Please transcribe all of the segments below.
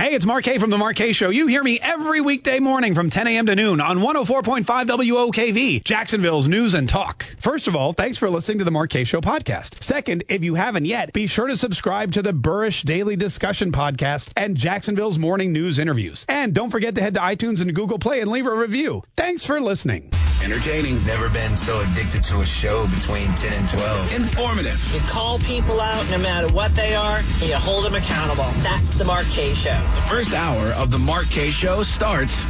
Hey, it's Mark Kaye from The Mark Kaye Show. You hear me every weekday morning from 10 a.m. to noon on 104.5 WOKV, Jacksonville's news and talk. First of all, thanks for listening to The Mark Kaye Show podcast. Second, if you haven't yet, be sure to subscribe to the Burrish Daily Discussion podcast and Jacksonville's morning news interviews. And don't forget to head to iTunes and Google Play and leave a review. Thanks for listening. Entertaining. Never been so addicted to a show between 10 and 12. Informative. You call people out no matter what they are, and you hold them accountable. That's the Mark Kaye Show. The first hour of the Mark Kaye Show starts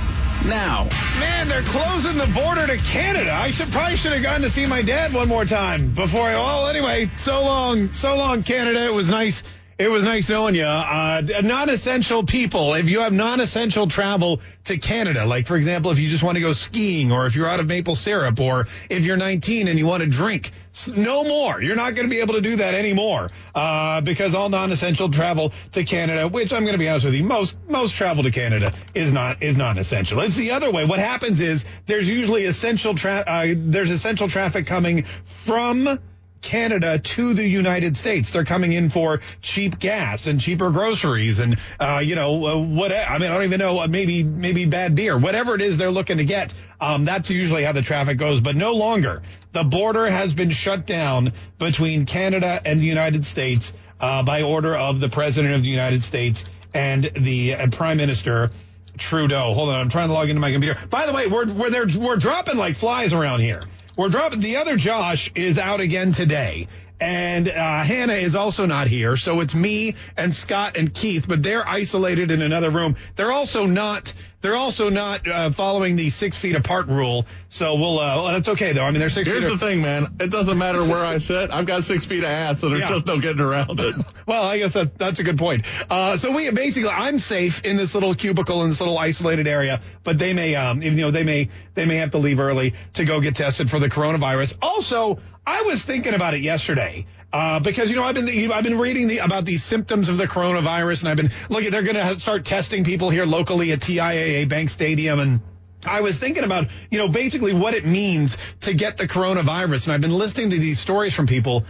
now. Man, they're closing the border to Canada. I should probably should have gone to see my dad one more time before I. Well, anyway, so long, so long, Canada. It was nice. It was nice knowing you. Uh, non-essential people. If you have non-essential travel to Canada, like for example, if you just want to go skiing, or if you're out of maple syrup, or if you're 19 and you want to drink, no more. You're not going to be able to do that anymore uh, because all non-essential travel to Canada, which I'm going to be honest with you, most most travel to Canada is not is non-essential. It's the other way. What happens is there's usually essential tra- uh, there's essential traffic coming from Canada to the United States. They're coming in for cheap gas and cheaper groceries and, uh, you know, uh, what, I mean, I don't even know, uh, maybe, maybe bad beer, whatever it is they're looking to get. Um, that's usually how the traffic goes, but no longer. The border has been shut down between Canada and the United States, uh, by order of the President of the United States and the uh, Prime Minister. Trudeau. Hold on, I'm trying to log into my computer. By the way, we're we're there, we're dropping like flies around here. We're dropping. The other Josh is out again today. And uh, Hannah is also not here, so it's me and Scott and Keith, but they're isolated in another room. They're also not. They're also not uh, following the six feet apart rule. So we'll. Uh, well, that's okay though. I mean, they're six. Here's feet the thing, man. It doesn't matter where I sit. I've got six feet of ass, so there's Yeah. just no getting around it. Well, I guess that, that's a good point. Uh, so we basically, I'm safe in this little cubicle in this little isolated area, but they may, um, you know, they may, they may have to leave early to go get tested for the coronavirus. Also, I was thinking about it yesterday. Uh, because you know I've been I've been reading the, about these symptoms of the coronavirus, and I've been looking. They're going to start testing people here locally at TIAA Bank Stadium, and I was thinking about, you know, basically what it means to get the coronavirus, and I've been listening to these stories from people.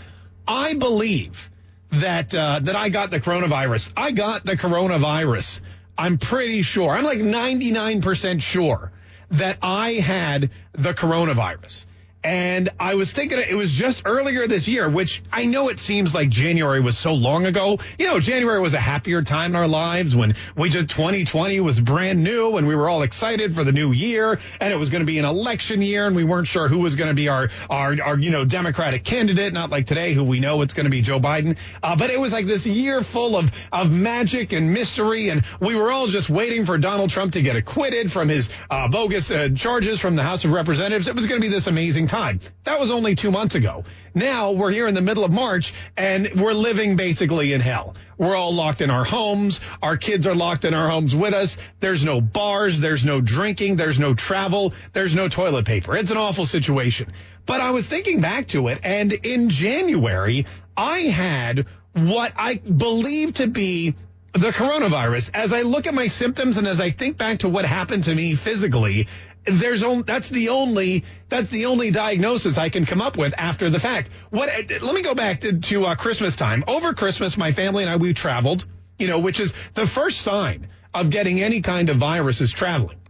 I believe that uh, that I got the coronavirus. I got the coronavirus. I'm pretty sure. I'm like 99% sure that I had the coronavirus. And I was thinking it was just earlier this year, which I know it seems like January was so long ago. You know, January was a happier time in our lives when we just 2020 was brand new and we were all excited for the new year and it was going to be an election year and we weren't sure who was going to be our, our, our, you know, Democratic candidate, not like today who we know it's going to be Joe Biden. Uh, but it was like this year full of, of magic and mystery and we were all just waiting for Donald Trump to get acquitted from his uh, bogus uh, charges from the House of Representatives. It was going to be this amazing time. That was only two months ago. Now we're here in the middle of March and we're living basically in hell. We're all locked in our homes. Our kids are locked in our homes with us. There's no bars. There's no drinking. There's no travel. There's no toilet paper. It's an awful situation. But I was thinking back to it and in January, I had what I believe to be the coronavirus. As I look at my symptoms and as I think back to what happened to me physically, there's only that's the only that's the only diagnosis I can come up with after the fact. What? Let me go back to, to uh, Christmas time. Over Christmas, my family and I we traveled. You know, which is the first sign of getting any kind of virus is traveling.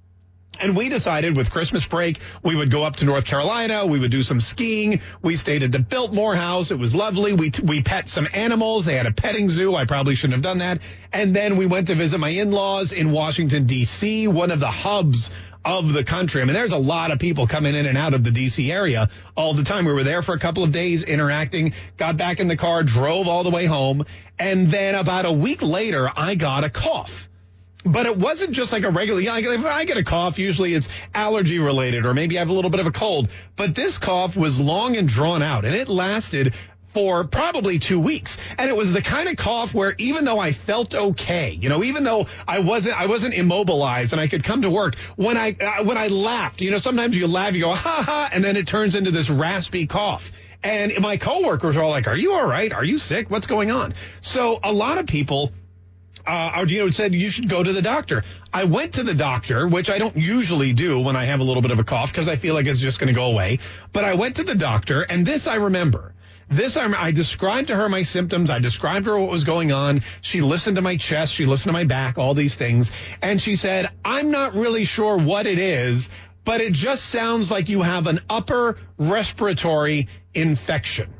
And we decided with Christmas break, we would go up to North Carolina. We would do some skiing. We stayed at the Biltmore House. It was lovely. We, we pet some animals. They had a petting zoo. I probably shouldn't have done that. And then we went to visit my in-laws in Washington, D.C., one of the hubs of the country. I mean, there's a lot of people coming in and out of the D.C. area all the time. We were there for a couple of days interacting, got back in the car, drove all the way home. And then about a week later, I got a cough. But it wasn't just like a regular, if I get a cough, usually it's allergy related or maybe I have a little bit of a cold. But this cough was long and drawn out and it lasted for probably two weeks. And it was the kind of cough where even though I felt okay, you know, even though I wasn't, I wasn't immobilized and I could come to work when I, uh, when I laughed, you know, sometimes you laugh, you go, ha ha, and then it turns into this raspy cough. And my coworkers are all like, are you all right? Are you sick? What's going on? So a lot of people, uh, you know, said you should go to the doctor. I went to the doctor, which I don't usually do when I have a little bit of a cough because I feel like it's just going to go away. But I went to the doctor and this I remember. This I, I described to her my symptoms. I described to her what was going on. She listened to my chest. She listened to my back, all these things. And she said, I'm not really sure what it is, but it just sounds like you have an upper respiratory infection.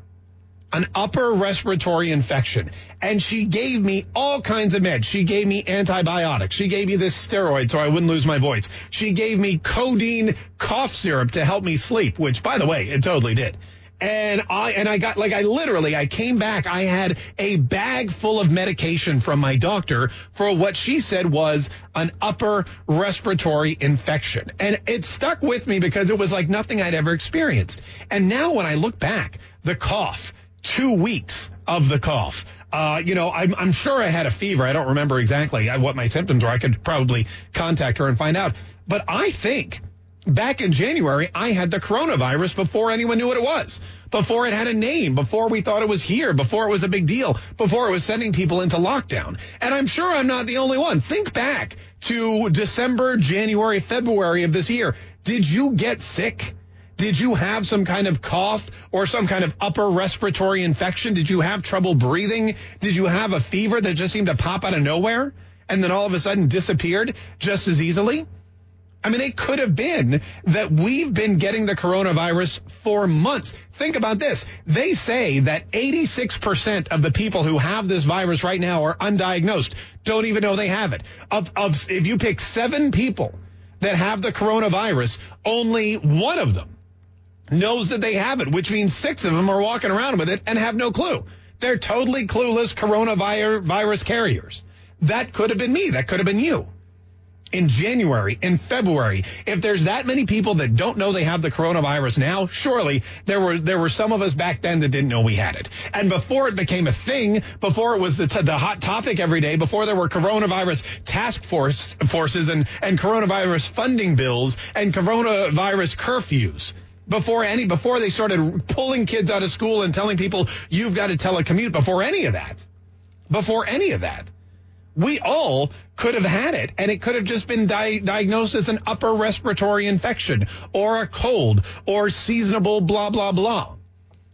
An upper respiratory infection. And she gave me all kinds of meds. She gave me antibiotics. She gave me this steroid so I wouldn't lose my voice. She gave me codeine cough syrup to help me sleep, which by the way, it totally did and I and I got like I literally I came back I had a bag full of medication from my doctor for what she said was an upper respiratory infection and it stuck with me because it was like nothing I'd ever experienced and now when I look back the cough 2 weeks of the cough uh, you know, I'm, I'm sure I had a fever. I don't remember exactly what my symptoms were. I could probably contact her and find out. But I think back in January, I had the coronavirus before anyone knew what it was, before it had a name, before we thought it was here, before it was a big deal, before it was sending people into lockdown. And I'm sure I'm not the only one. Think back to December, January, February of this year. Did you get sick? Did you have some kind of cough or some kind of upper respiratory infection? Did you have trouble breathing? Did you have a fever that just seemed to pop out of nowhere and then all of a sudden disappeared just as easily? I mean, it could have been that we've been getting the coronavirus for months. Think about this. They say that 86% of the people who have this virus right now are undiagnosed, don't even know they have it. Of, of, if you pick seven people that have the coronavirus, only one of them knows that they have it, which means six of them are walking around with it and have no clue. They're totally clueless coronavirus carriers. That could have been me. That could have been you in January, in February. If there's that many people that don't know they have the coronavirus now, surely there were there were some of us back then that didn't know we had it. And before it became a thing, before it was the t- the hot topic every day, before there were coronavirus task force forces and and coronavirus funding bills and coronavirus curfews, before any before they started pulling kids out of school and telling people you've got to telecommute before any of that. Before any of that we all could have had it and it could have just been di- diagnosed as an upper respiratory infection or a cold or seasonable blah blah blah.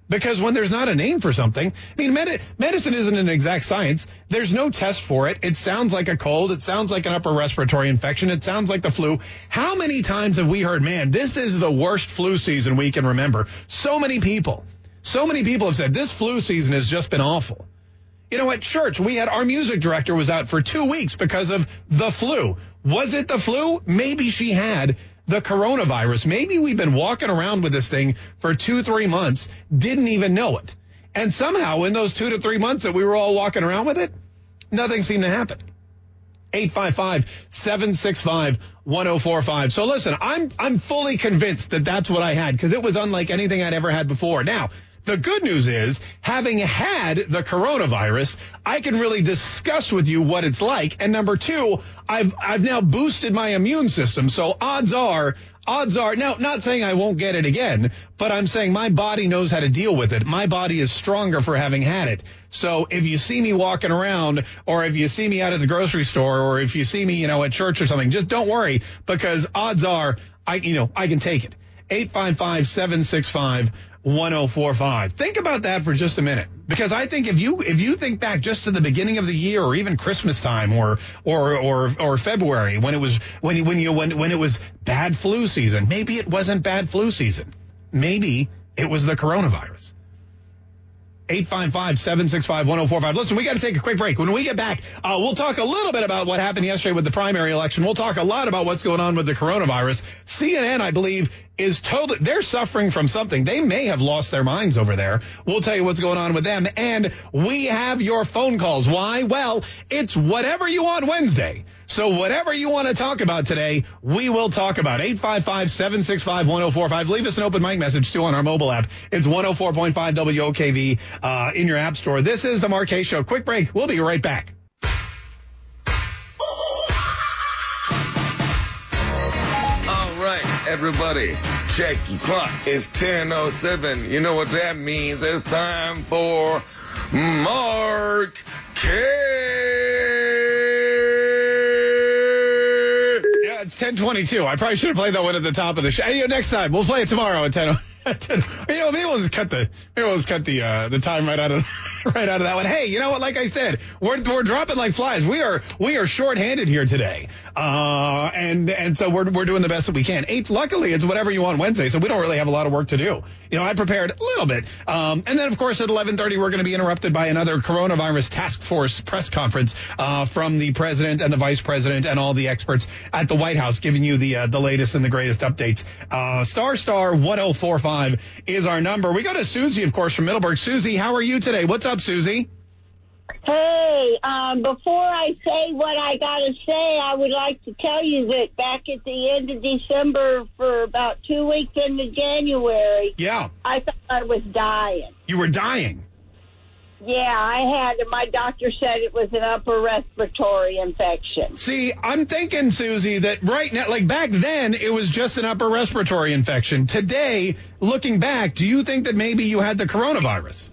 Because when there's not a name for something i mean med- medicine isn't an exact science. There's no test for it. It sounds like a cold. It sounds like an upper respiratory infection. It sounds like the flu. How many times have we heard man this is the worst flu season we can remember so many people. So many people have said this flu season has just been awful you know, at church, we had our music director was out for two weeks because of the flu. Was it the flu? Maybe she had the coronavirus. Maybe we've been walking around with this thing for two, three months, didn't even know it. And somehow in those two to three months that we were all walking around with it, nothing seemed to happen. 855-765-1045. So listen, I'm, I'm fully convinced that that's what I had because it was unlike anything I'd ever had before. Now, the good news is, having had the coronavirus, I can really discuss with you what it's like. And number two, I've I've now boosted my immune system. So odds are, odds are now not saying I won't get it again, but I'm saying my body knows how to deal with it. My body is stronger for having had it. So if you see me walking around or if you see me out at the grocery store or if you see me, you know, at church or something, just don't worry because odds are I you know, I can take it. 855 765 1045. Think about that for just a minute. Because I think if you if you think back just to the beginning of the year or even Christmas time or or or or February when it was when when you when when it was bad flu season, maybe it wasn't bad flu season. Maybe it was the coronavirus. 855-765-1045. Listen, we got to take a quick break. When we get back, uh, we'll talk a little bit about what happened yesterday with the primary election. We'll talk a lot about what's going on with the coronavirus. CNN, I believe, is totally, they're suffering from something. They may have lost their minds over there. We'll tell you what's going on with them. And we have your phone calls. Why? Well, it's whatever you want Wednesday. So whatever you want to talk about today, we will talk about. 855-765-1045. Leave us an open mic message too on our mobile app. It's 104.5 WOKV uh, in your app store. This is the Kaye Show. Quick break. We'll be right back. Everybody, check your clock. It's 10.07. You know what that means. It's time for Mark Kaye. Yeah, it's 1022. I probably should have played that one at the top of the show. Hey, next time. We'll play it tomorrow at 10. 10 you know, maybe we'll just cut the maybe we'll just cut the uh, the time right out of right out of that one. Hey, you know what? Like I said, we're we're dropping like flies. We are we are shorthanded here today, uh, and and so we're we're doing the best that we can. Eight, luckily, it's whatever you want Wednesday, so we don't really have a lot of work to do. You know, I prepared a little bit, um, and then of course at 11:30 we're going to be interrupted by another coronavirus task force press conference uh, from the president and the vice president and all the experts at the White House, giving you the uh, the latest and the greatest updates. Uh, star star 1045 is our number. We go to Susie, of course, from Middleburg. Susie, how are you today? What's up, Susie? Hey, um, before I say what I got to say, I would like to tell you that back at the end of December, for about two weeks into January, Yeah, I thought I was dying. you were dying. Yeah, I had, my doctor said it was an upper respiratory infection. See, I'm thinking, Susie, that right now, like back then, it was just an upper respiratory infection. Today, looking back, do you think that maybe you had the coronavirus?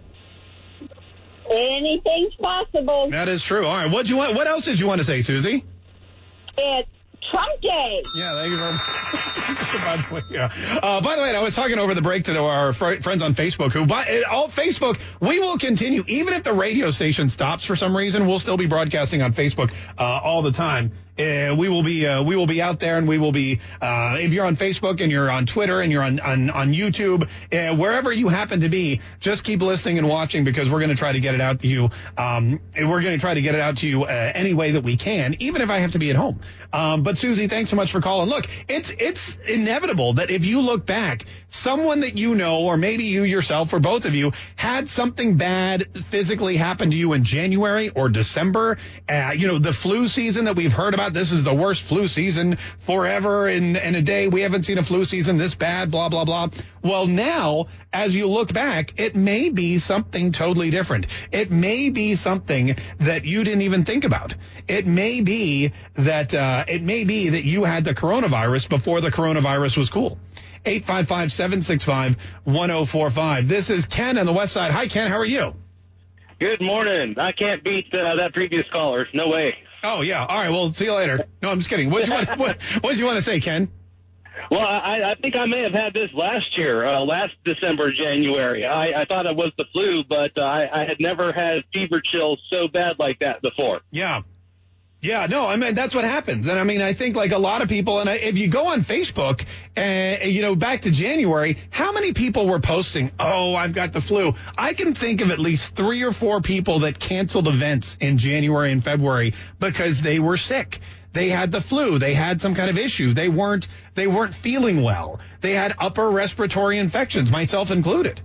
Anything's possible. That is true. All right. What you want? What else did you want to say, Susie? It's Trump Day. Yeah, thank you very much. by the way, yeah. Uh, by the way, I was talking over the break to our fr- friends on Facebook who, by, uh, all Facebook, we will continue. Even if the radio station stops for some reason, we'll still be broadcasting on Facebook uh, all the time. Uh, we will be uh, we will be out there, and we will be uh, if you're on Facebook and you're on Twitter and you're on on, on YouTube, uh, wherever you happen to be, just keep listening and watching because we're going to try to get it out to you. Um, we're going to try to get it out to you uh, any way that we can, even if I have to be at home. Um, but Susie, thanks so much for calling. Look, it's it's inevitable that if you look back, someone that you know, or maybe you yourself, or both of you, had something bad physically happen to you in January or December. You know, the flu season that we've heard about. This is the worst flu season forever. In in a day, we haven't seen a flu season this bad. Blah blah blah. Well, now as you look back, it may be something totally different. It may be something that you didn't even think about. It may be that uh, it may be that you had the coronavirus before the coronavirus was cool. 855-765-1045. This is Ken on the west side. Hi, Ken. How are you? Good morning. I can't beat uh, that previous caller. No way. Oh, yeah. All right. Well, see you later. No, I'm just kidding. What do you want, what, what did you want to say, Ken? Well, I, I think I may have had this last year, uh, last December, January. I, I thought it was the flu, but uh, I, I had never had fever chills so bad like that before. Yeah. Yeah, no, I mean, that's what happens. And I mean, I think like a lot of people, and I, if you go on Facebook, and you know, back to January, how many people were posting, oh, I've got the flu? I can think of at least three or four people that canceled events in January and February because they were sick. They had the flu. They had some kind of issue. They weren't, they weren't feeling well. They had upper respiratory infections, myself included.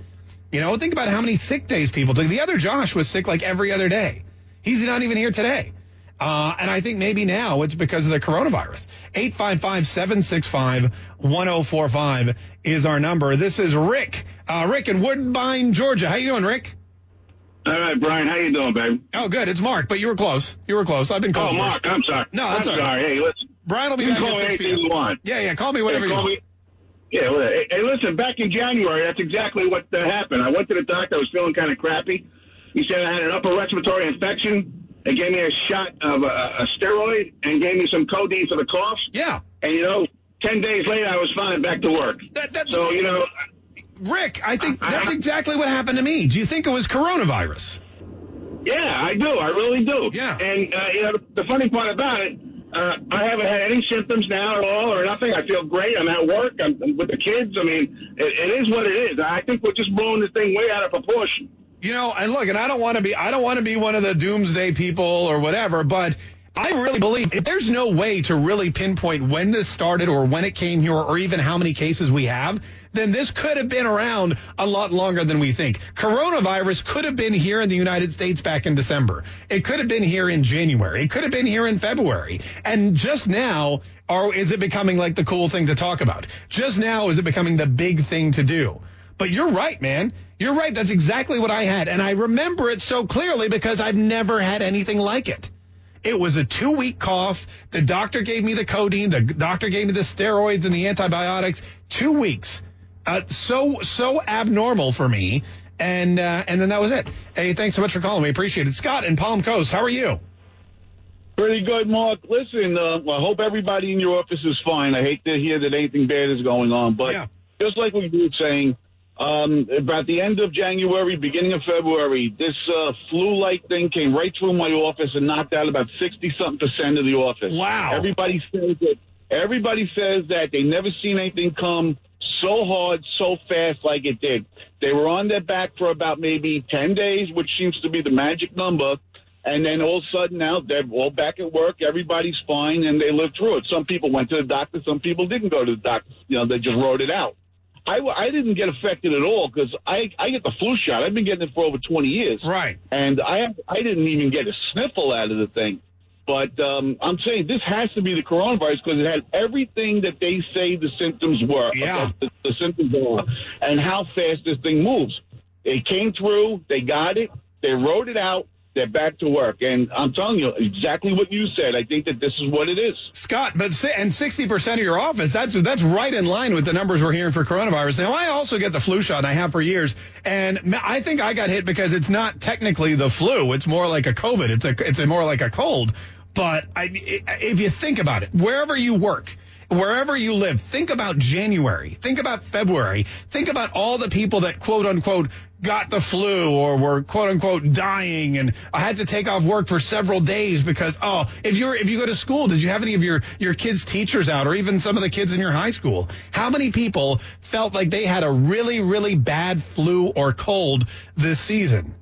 You know, think about how many sick days people took. The other Josh was sick like every other day. He's not even here today. Uh, and I think maybe now it's because of the coronavirus. 855-765-1045 is our number. This is Rick. Uh, Rick in Woodbine, Georgia. How you doing, Rick? All right, Brian, how you doing, baby? Oh, good. It's Mark, but you were close. You were close. I've been calling. Oh, calling. Mark, I'm sorry. No, that's I'm all right. sorry. Hey, listen. Brian will be You back at 6 p.m. anything you want. Yeah, yeah. Call me whatever Hey, you want. me- Yeah, well, hey, hey, listen, back in January, that's exactly what uh, happened. I went to the doctor. I was feeling kind of crappy. He said I had an upper respiratory infection. They gave me a shot of a, a steroid and gave me some codeine for the cough. Yeah. And, you know, 10 days later, I was fine, back to work. That, that's So, you know, Rick, I think that's exactly what happened to me. Do you think it was coronavirus? Yeah, I do. I really do. Yeah. And, uh, you know, the, the funny part about it, uh, I haven't had any symptoms now at all or nothing. I feel great. I'm at work. I'm, I'm with the kids. I mean, it, it is what it is. I think we're just blowing this thing way out of proportion. You know, and look, and I don't want to be, I don't want to be one of the doomsday people or whatever, but I really believe if there's no way to really pinpoint when this started or when it came here or even how many cases we have, then this could have been around a lot longer than we think. Coronavirus could have been here in the United States back in December. It could have been here in January. It could have been here in February. And just now, or is it becoming like the cool thing to talk about? Just now, is it becoming the big thing to do? But you're right, man. You're right. That's exactly what I had. And I remember it so clearly because I've never had anything like it. It was a two week cough. The doctor gave me the codeine. The doctor gave me the steroids and the antibiotics. Two weeks. Uh, so, so abnormal for me. And, uh, and then that was it. Hey, thanks so much for calling. We appreciate it. Scott in Palm Coast, how are you? Pretty good, Mark. Listen, uh, I hope everybody in your office is fine. I hate to hear that anything bad is going on, but Yeah. just like we were saying, um, about the end of January, beginning of February, this uh, flu-like thing came right through my office and knocked out about sixty something percent of the office. Wow. Everybody says that. Everybody says that they never seen anything come so hard, so fast like it did. They were on their back for about maybe ten days, which seems to be the magic number. And then all of a sudden now they're all back at work. Everybody's fine and they lived through it. Some people went to the doctor. Some people didn't go to the doctor. You know, they just wrote it out. I, I didn't get affected at all because I, I get the flu shot. I've been getting it for over 20 years. Right. And I, I didn't even get a sniffle out of the thing. But um, I'm saying this has to be the coronavirus because it had everything that they say the symptoms were. Yeah. The, the symptoms are, and how fast this thing moves. It came through. They got it. They wrote it out. They're back to work. And I'm telling you exactly what you said. I think that this is what it is. Scott, but and sixty percent of your office that's that's right in line with the numbers we're hearing for coronavirus. Now, I also get the flu shot, and I have for years, and I think I got hit because it's not technically the flu; it's more like a COVID. It's a it's a more like a cold. But i if you think about it, wherever you work. Wherever you live, think about January. Think about February. Think about all the people that quote unquote got the flu or were quote unquote dying and I had to take off work for several days because oh if you're if you go to school did you have any of your your kids teachers out or even some of the kids in your high school how many people felt like they had a really really bad flu or cold this season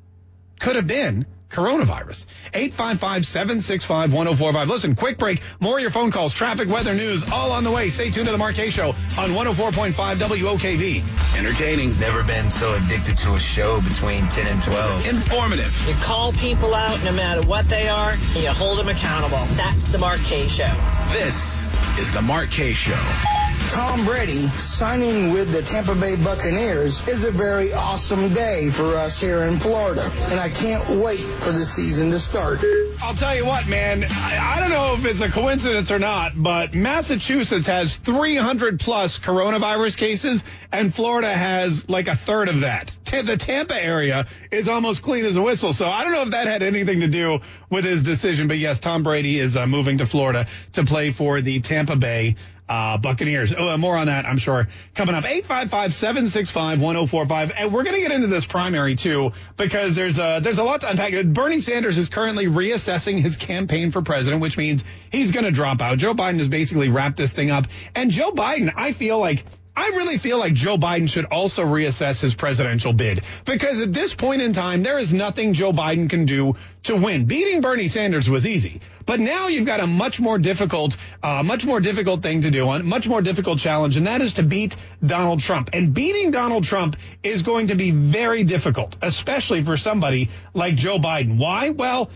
could have been coronavirus. 855-765-1045. Listen, quick break. More of your phone calls, traffic, weather, news, all on the way. Stay tuned to the Mark Kaye Show on 104.5 WOKV. Entertaining. Never been so addicted to a show between 10 and 12. Informative. You call people out no matter what they are, and you hold them accountable. That's the Mark Kaye Show. This is the Mark Kaye Show. Tom Brady signing with the Tampa Bay Buccaneers is a very awesome day for us here in Florida, and I can't wait for the season to start. I'll tell you what, man. I, I don't know if it's a coincidence or not, but Massachusetts has 300 plus coronavirus cases, and Florida has like a third of that. Ta- the Tampa area is almost clean as a whistle. So I don't know if that had anything to do with his decision, but yes, Tom Brady is uh, moving to Florida to play for the Tampa Bay uh, Buccaneers. Oh, more on that, I'm sure, coming up. 855-765-1045. And we're going to get into this primary, too, because there's a, there's a lot to unpack. Bernie Sanders is currently reassessing his campaign for president, which means he's going to drop out. Joe Biden has basically wrapped this thing up. And Joe Biden, I feel like, I really feel like Joe Biden should also reassess his presidential bid because at this point in time, there is nothing Joe Biden can do to win. Beating Bernie Sanders was easy, but now you've got a much more difficult, uh, much more difficult thing to do, a much more difficult challenge, and that is to beat Donald Trump. And beating Donald Trump is going to be very difficult, especially for somebody like Joe Biden. Why? Well,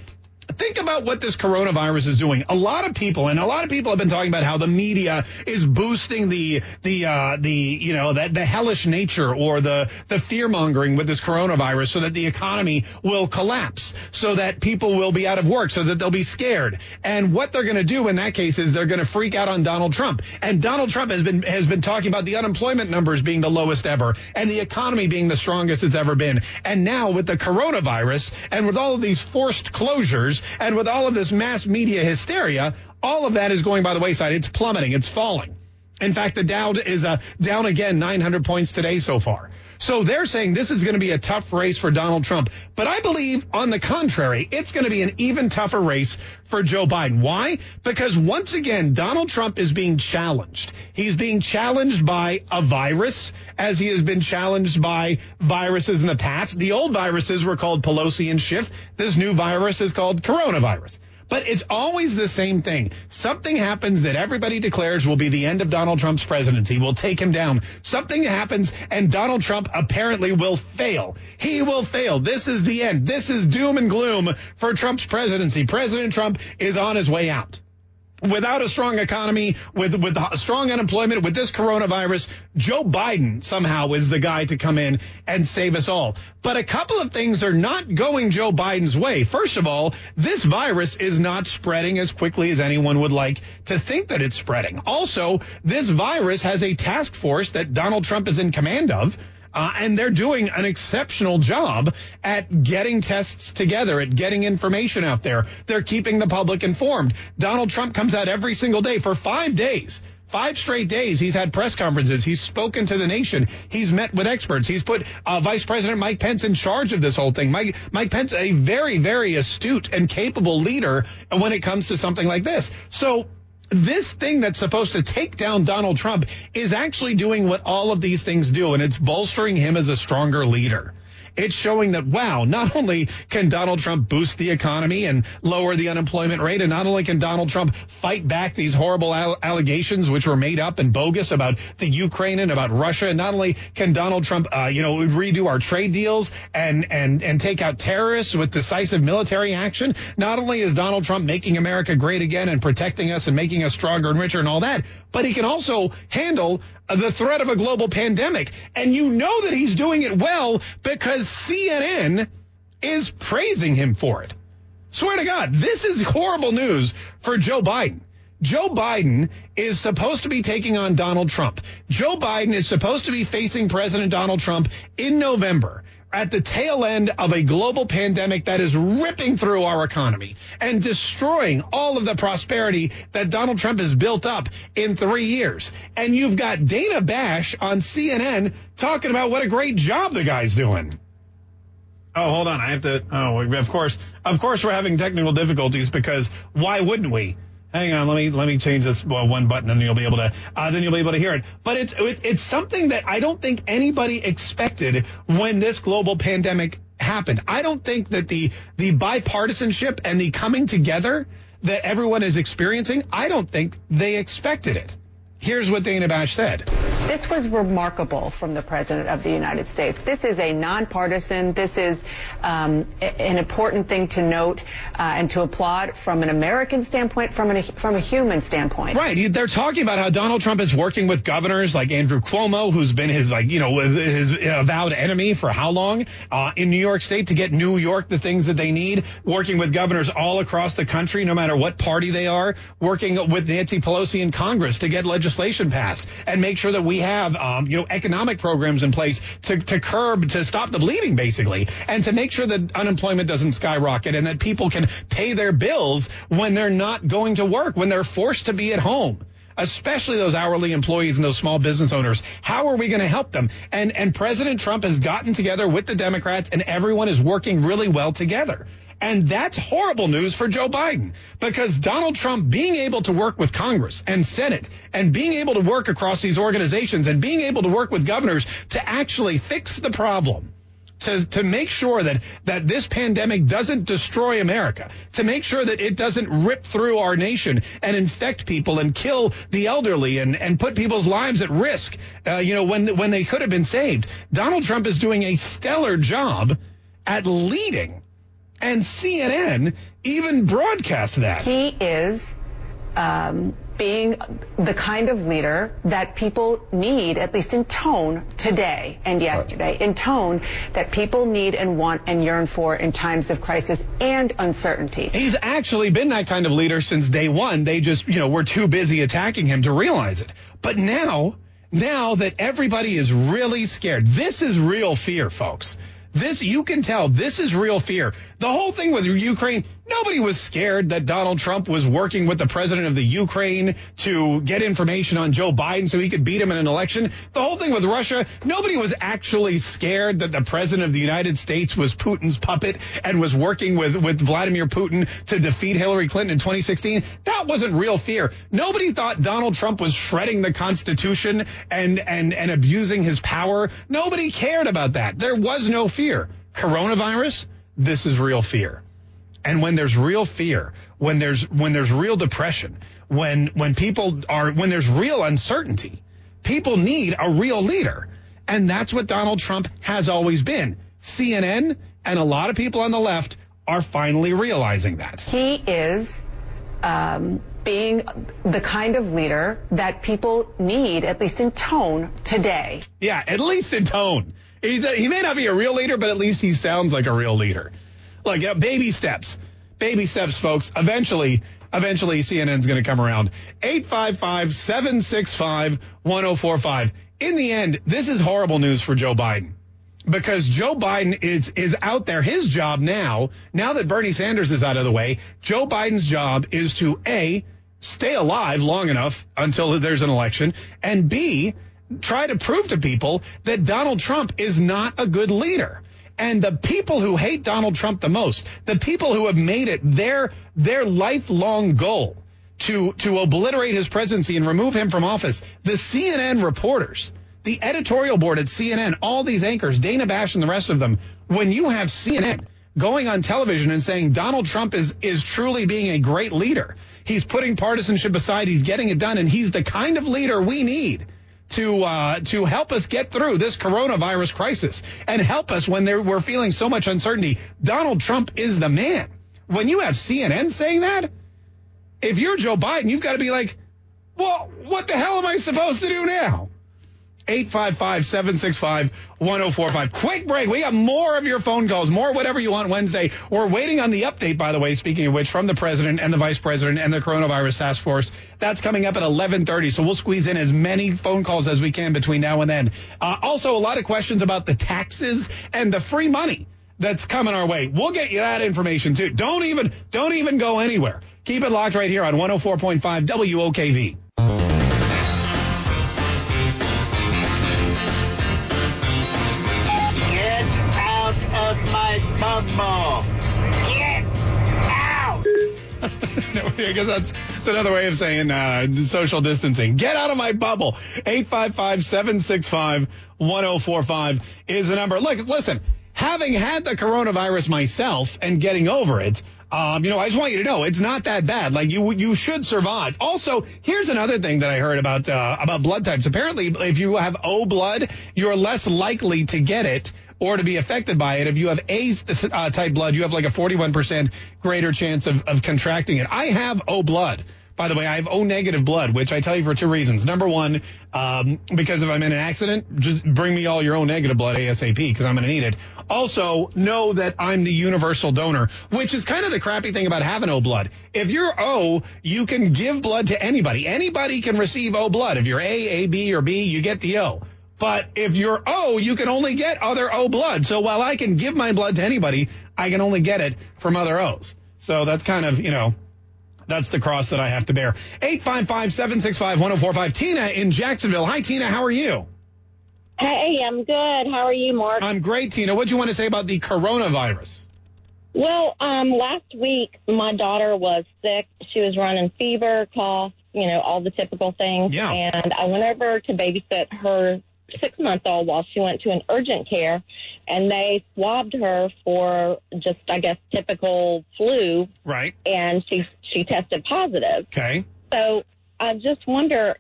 think about what this coronavirus is doing. A lot of people, and a lot of people have been talking about how the media is boosting the the uh, the you know that the hellish nature or the the fear mongering with this coronavirus, so that the economy will collapse, so that people will be out of work, so that they'll be scared. And what they're going to do in that case is they're going to freak out on Donald Trump. And Donald Trump has been has been talking about the unemployment numbers being the lowest ever, and the economy being the strongest it's ever been. And now with the coronavirus and with all of these forced closures and with all of this mass media hysteria, all of that is going by the wayside. It's plummeting. It's falling. In fact, the Dow is uh, down again 900 points today so far. So they're saying this is going to be a tough race for Donald Trump. But I believe, on the contrary, it's going to be an even tougher race for Joe Biden. Why? Because once again, Donald Trump is being challenged. He's being challenged by a virus, as he has been challenged by viruses in the past. The old viruses were called Pelosi and Schiff. This new virus is called coronavirus. But it's always the same thing. Something happens that everybody declares will be the end of Donald Trump's presidency, will take him down. Something happens and Donald Trump apparently will fail. He will fail. This is the end. This is doom and gloom for Trump's presidency. President Trump is on his way out without a strong economy, with with strong unemployment, with this coronavirus, Joe Biden somehow is the guy to come in and save us all. But a couple of things are not going Joe Biden's way. First of all, this virus is not spreading as quickly as anyone would like to think that it's spreading. Also, this virus has a task force that Donald Trump is in command of uh, and they're doing an exceptional job at getting tests together, at getting information out there. They're keeping the public informed. Donald Trump comes out every single day for five days. Five straight days, he's had press conferences. He's spoken to the nation. He's met with experts. He's put uh, Vice President Mike Pence in charge of this whole thing. Mike, Mike Pence, a very, very astute and capable leader when it comes to something like this. So this thing that's supposed to take down Donald Trump is actually doing what all of these things do, and it's bolstering him as a stronger leader. It's showing that, wow, not only can Donald Trump boost the economy and lower the unemployment rate, and not only can Donald Trump fight back these horrible allegations which were made up and bogus about the Ukraine and about Russia, and not only can Donald Trump, uh, you know, redo our trade deals and, and, and take out terrorists with decisive military action, not only is Donald Trump making America great again and protecting us and making us stronger and richer and all that, but he can also handle the threat of a global pandemic. And you know that he's doing it well because CNN is praising him for it. Swear to God, this is horrible news for Joe Biden. Joe Biden is supposed to be taking on Donald Trump. Joe Biden is supposed to be facing President Donald Trump in November at the tail end of a global pandemic that is ripping through our economy and destroying all of the prosperity that Donald Trump has built up in three years. And you've got Dana Bash on CNN talking about what a great job the guy's doing. Oh, hold on. I have to. Oh, of course. Of course, we're having technical difficulties because why wouldn't we? Hang on, let me let me change this well, one button, and you'll be able to uh, then you'll be able to hear it. But it's it, it's something that I don't think anybody expected when this global pandemic happened. I don't think that the the bipartisanship and the coming together that everyone is experiencing, I don't think they expected it. Here's what Dana Bash said. This was remarkable from the President of the United States. This is a nonpartisan, this is um, an important thing to note uh, and to applaud from an American standpoint, from, an, from a human standpoint. Right. They're talking about how Donald Trump is working with governors like Andrew Cuomo, who's been his, like, you know, his avowed enemy for how long uh, in New York State to get New York the things that they need, working with governors all across the country, no matter what party they are, working with Nancy Pelosi in Congress to get legislation passed and make sure that we have, um, you know, economic programs in place to, to curb, to stop the bleeding, basically, and to make sure that unemployment doesn't skyrocket and that people can pay their bills when they're not going to work, when they're forced to be at home especially those hourly employees and those small business owners. How are we going to help them? And and President Trump has gotten together with the Democrats and everyone is working really well together. And that's horrible news for Joe Biden because Donald Trump being able to work with Congress and Senate and being able to work across these organizations and being able to work with governors to actually fix the problem to, to make sure that, that this pandemic doesn't destroy America, to make sure that it doesn't rip through our nation and infect people and kill the elderly and, and put people's lives at risk, uh, you know, when, when they could have been saved. Donald Trump is doing a stellar job at leading and CNN even broadcast that. He is um, being the kind of leader that people need, at least in tone today and yesterday, in tone that people need and want and yearn for in times of crisis and uncertainty. He's actually been that kind of leader since day one. They just, you know, were too busy attacking him to realize it. But now, now that everybody is really scared, this is real fear, folks. This, you can tell, this is real fear. The whole thing with Ukraine, nobody was scared that Donald Trump was working with the president of the Ukraine to get information on Joe Biden so he could beat him in an election. The whole thing with Russia, nobody was actually scared that the president of the United States was Putin's puppet and was working with, with Vladimir Putin to defeat Hillary Clinton in 2016. That wasn't real fear. Nobody thought Donald Trump was shredding the Constitution and, and, and abusing his power. Nobody cared about that. There was no fear. Coronavirus, this is real fear. And when there's real fear, when there's when there's real depression, when when people are when there's real uncertainty, people need a real leader. And that's what Donald Trump has always been. CNN and a lot of people on the left are finally realizing that. He is um, being the kind of leader that people need, at least in tone, today. Yeah, at least in tone. He's a, he may not be a real leader, but at least he sounds like a real leader. Like baby steps, baby steps, folks. Eventually, eventually CNN's going to come around. 855-765-1045. In the end, this is horrible news for Joe Biden because Joe Biden is is out there. His job now, now that Bernie Sanders is out of the way, Joe Biden's job is to a stay alive long enough until there's an election, and b try to prove to people that Donald Trump is not a good leader. And the people who hate Donald Trump the most, the people who have made it their their lifelong goal to to obliterate his presidency and remove him from office, the CNN reporters the editorial board at CNN, all these anchors, Dana Bash and the rest of them, when you have CNN going on television and saying Donald Trump is is truly being a great leader. He's putting partisanship aside, he's getting it done, and he's the kind of leader we need to uh, to help us get through this coronavirus crisis and help us when we're feeling so much uncertainty. Donald Trump is the man. When you have CNN saying that, if you're Joe Biden, you've got to be like, well, what the hell am I supposed to do now? 855 765 1045. Quick break. We got more of your phone calls, more whatever you want Wednesday. We're waiting on the update, by the way, speaking of which, from the president and the vice president and the coronavirus task force. That's coming up at 1130. So we'll squeeze in as many phone calls as we can between now and then. Uh, also, a lot of questions about the taxes and the free money that's coming our way. We'll get you that information too. Don't even, don't even go anywhere. Keep it locked right here on 104.5 WOKV. I guess that's, that's another way of saying uh, social distancing. Get out of my bubble. 855-765-1045 is the number. Look, listen, having had the coronavirus myself and getting over it, um, you know, I just want you to know it's not that bad. Like you, you should survive. Also, here's another thing that I heard about uh, about blood types. Apparently, if you have O blood, you're less likely to get it or to be affected by it. If you have A uh, type blood, you have like a 41% greater chance of, of contracting it. I have O blood. By the way, I have O negative blood, which I tell you for two reasons. Number one, um, because if I'm in an accident, just bring me all your O negative blood ASAP because I'm going to need it. Also, know that I'm the universal donor, which is kind of the crappy thing about having O blood. If you're O, you can give blood to anybody. Anybody can receive O blood. If you're A, A, B, or B, you get the O. But if you're O, you can only get other O blood. So while I can give my blood to anybody, I can only get it from other O's. So that's kind of, you know, that's the cross that I have to bear. 855-765-1045. Tina in Jacksonville. Hi, Tina. How are you? Hey, I'm good. How are you, Mark? I'm great, Tina. What do you want to say about the coronavirus? Well, um, last week my daughter was sick. She was running fever, cough, you know, all the typical things. Yeah. And I went over to babysit her six month old while she went to an urgent care and they swabbed her for just I guess typical flu. Right. And she she tested positive. Okay. So I just wonder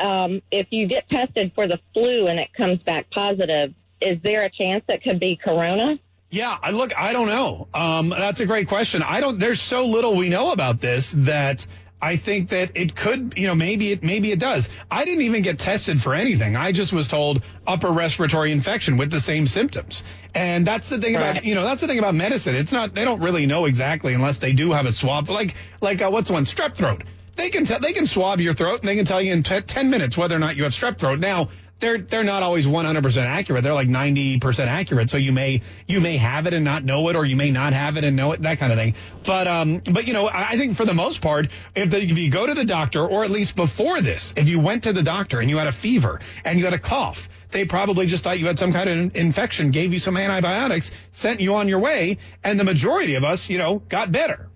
um, if you get tested for the flu and it comes back positive, is there a chance it could be corona? Yeah, I look, I don't know. Um, that's a great question. I don't. There's so little we know about this that I think that it could, you know, maybe it maybe it does. I didn't even get tested for anything. I just was told upper respiratory infection with the same symptoms. And that's the thing right. about, you know, that's the thing about medicine. It's not they don't really know exactly unless they do have a swab. Like like uh, what's one strep throat. They can tell they can swab your throat and they can tell you in t- 10 minutes whether or not you have strep throat. Now, they're they're not always 100% accurate. They're like 90% accurate. So you may you may have it and not know it, or you may not have it and know it, that kind of thing. But um, but you know, I think for the most part, if the, if you go to the doctor, or at least before this, if you went to the doctor and you had a fever and you had a cough, they probably just thought you had some kind of infection, gave you some antibiotics, sent you on your way, and the majority of us, you know, got better.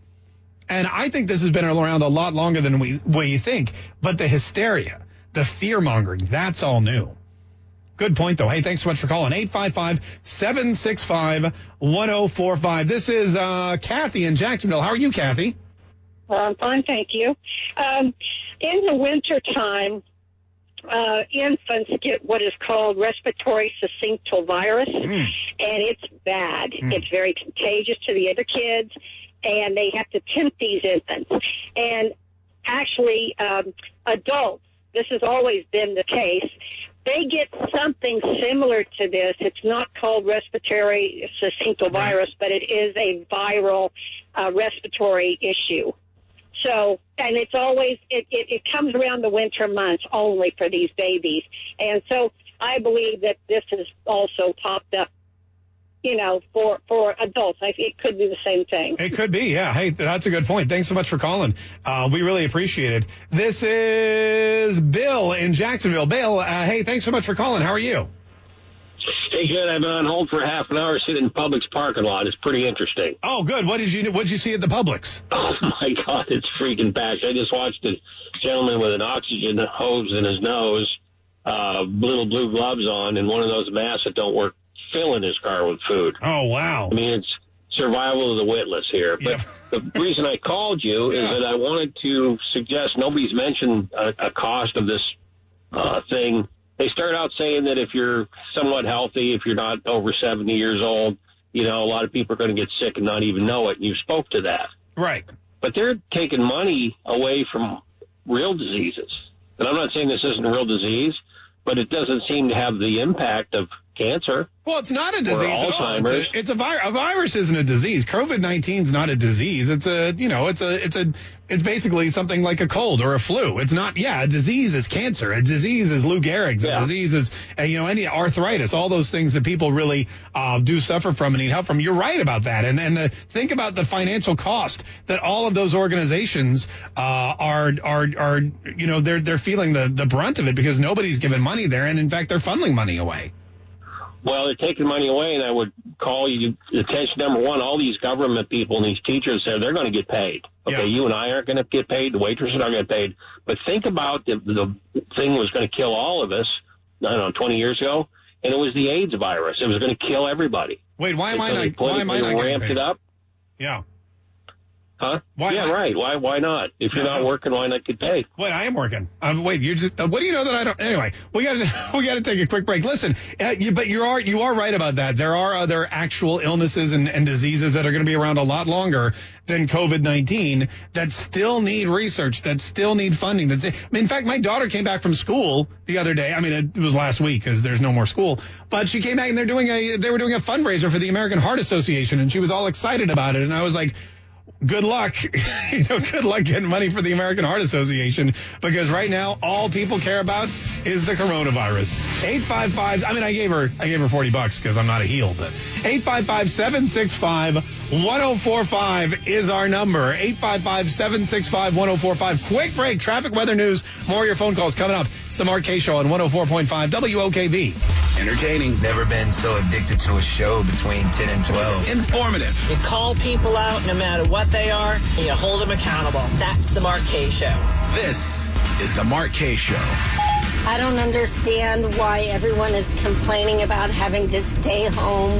And I think this has been around a lot longer than we we think. But the hysteria the fear mongering, that's all new. Good point, though. Hey, thanks so much for calling. 855-765-1045. This is uh, Kathy in Jacksonville. How are you, Kathy? Well, I'm fine, thank you. Um, in the wintertime, uh, infants get what is called respiratory syncytial virus, and it's bad. It's very contagious to the other kids, and they have to tempt these infants. And actually, um, adults, this has always been the case, they get something similar to this. It's not called respiratory syncytial virus, but it is a viral uh, respiratory issue. So, and it's always, it, it, it comes around the winter months only for these babies. And so I believe that this has also popped up, you know, for, for adults. I, it could be the same thing. It could be, yeah. Hey, that's a good point. Thanks so much for calling. Uh, we really appreciate it. This is Bill in Jacksonville. Bill, uh, hey, thanks so much for calling. How are you? Hey, good. I've been on hold for half an hour sitting in Publix parking lot. It's pretty interesting. Oh, good. What did you What did you see at the Publix? Oh my God, it's freaking packed. I just watched a gentleman with an oxygen hose in his nose, uh, little blue gloves on, and one of those masks that don't work, filling his car with food. Oh wow. I mean, it's survival of the witless here. But the reason I called you is that I wanted to suggest nobody's mentioned a, a cost of this uh, thing. They start out saying that if you're somewhat healthy, if you're not over 70 years old, you know, a lot of people are going to get sick and not even know it. And you spoke to that. Right. But they're taking money away from real diseases. And I'm not saying this isn't a real disease, but it doesn't seem to have the impact of cancer. Well, it's not a disease. at all. It's a, it's a, a virus isn't a disease. COVID nineteen is not a disease. It's a you know it's a it's a it's basically something like a cold or a flu. It's not yeah. A disease is cancer. A disease is Lou Gehrig's. A disease is uh, you know any arthritis. All those things that people really uh, do suffer from and need help from. You're right about that. And and the, think about the financial cost that all of those organizations uh, are are are you know they're they're feeling the the brunt of it because nobody's giving money there, and in fact they're funneling money away. Well, they're taking money away, and I would call you attention number one. All these government people and these teachers said they're going to get paid. Okay, you and I aren't going to get paid. The waitresses aren't going to get paid. But think about the, the thing was going to kill all of us. I don't know, 20 years ago, and it was the AIDS virus. It was going to kill everybody. Wait, why am I And so they not? Why am I not getting ramped paid? it up? Yeah. Huh? Why yeah, I- right. Why? Why not? If you're not working, why not get paid? Wait, I am working. Um, wait, you just uh, what do you know that I don't? Anyway, we got to we got to take a quick break. Listen, uh, you, but you are you are right about that. There are other actual illnesses and, and diseases that are going to be around a lot longer than COVID nineteen that still need research, that still need funding. That's I mean, in fact, my daughter came back from school the other day. I mean, it was last week because there's no more school, but she came back and they're doing a they were doing a fundraiser for the American Heart Association, and she was all excited about it, and I was like good luck. you know, good luck getting money for the American Heart Association because right now all people care about is the coronavirus. 855 I mean I gave her I gave her 40 bucks because I'm not a heel, but 855-765-1045 is our number. 855-765-1045. Quick break, traffic weather news, more of your phone calls coming up. It's the Mark Kaye show on 104.5 WOKV. Entertaining. Never been so addicted to a show between 10 and 12. Informative. You call people out no matter what they are, and you hold them accountable. That's the Mark Kaye Show. This is the Mark Kaye Show. I don't understand why everyone is complaining about having to stay home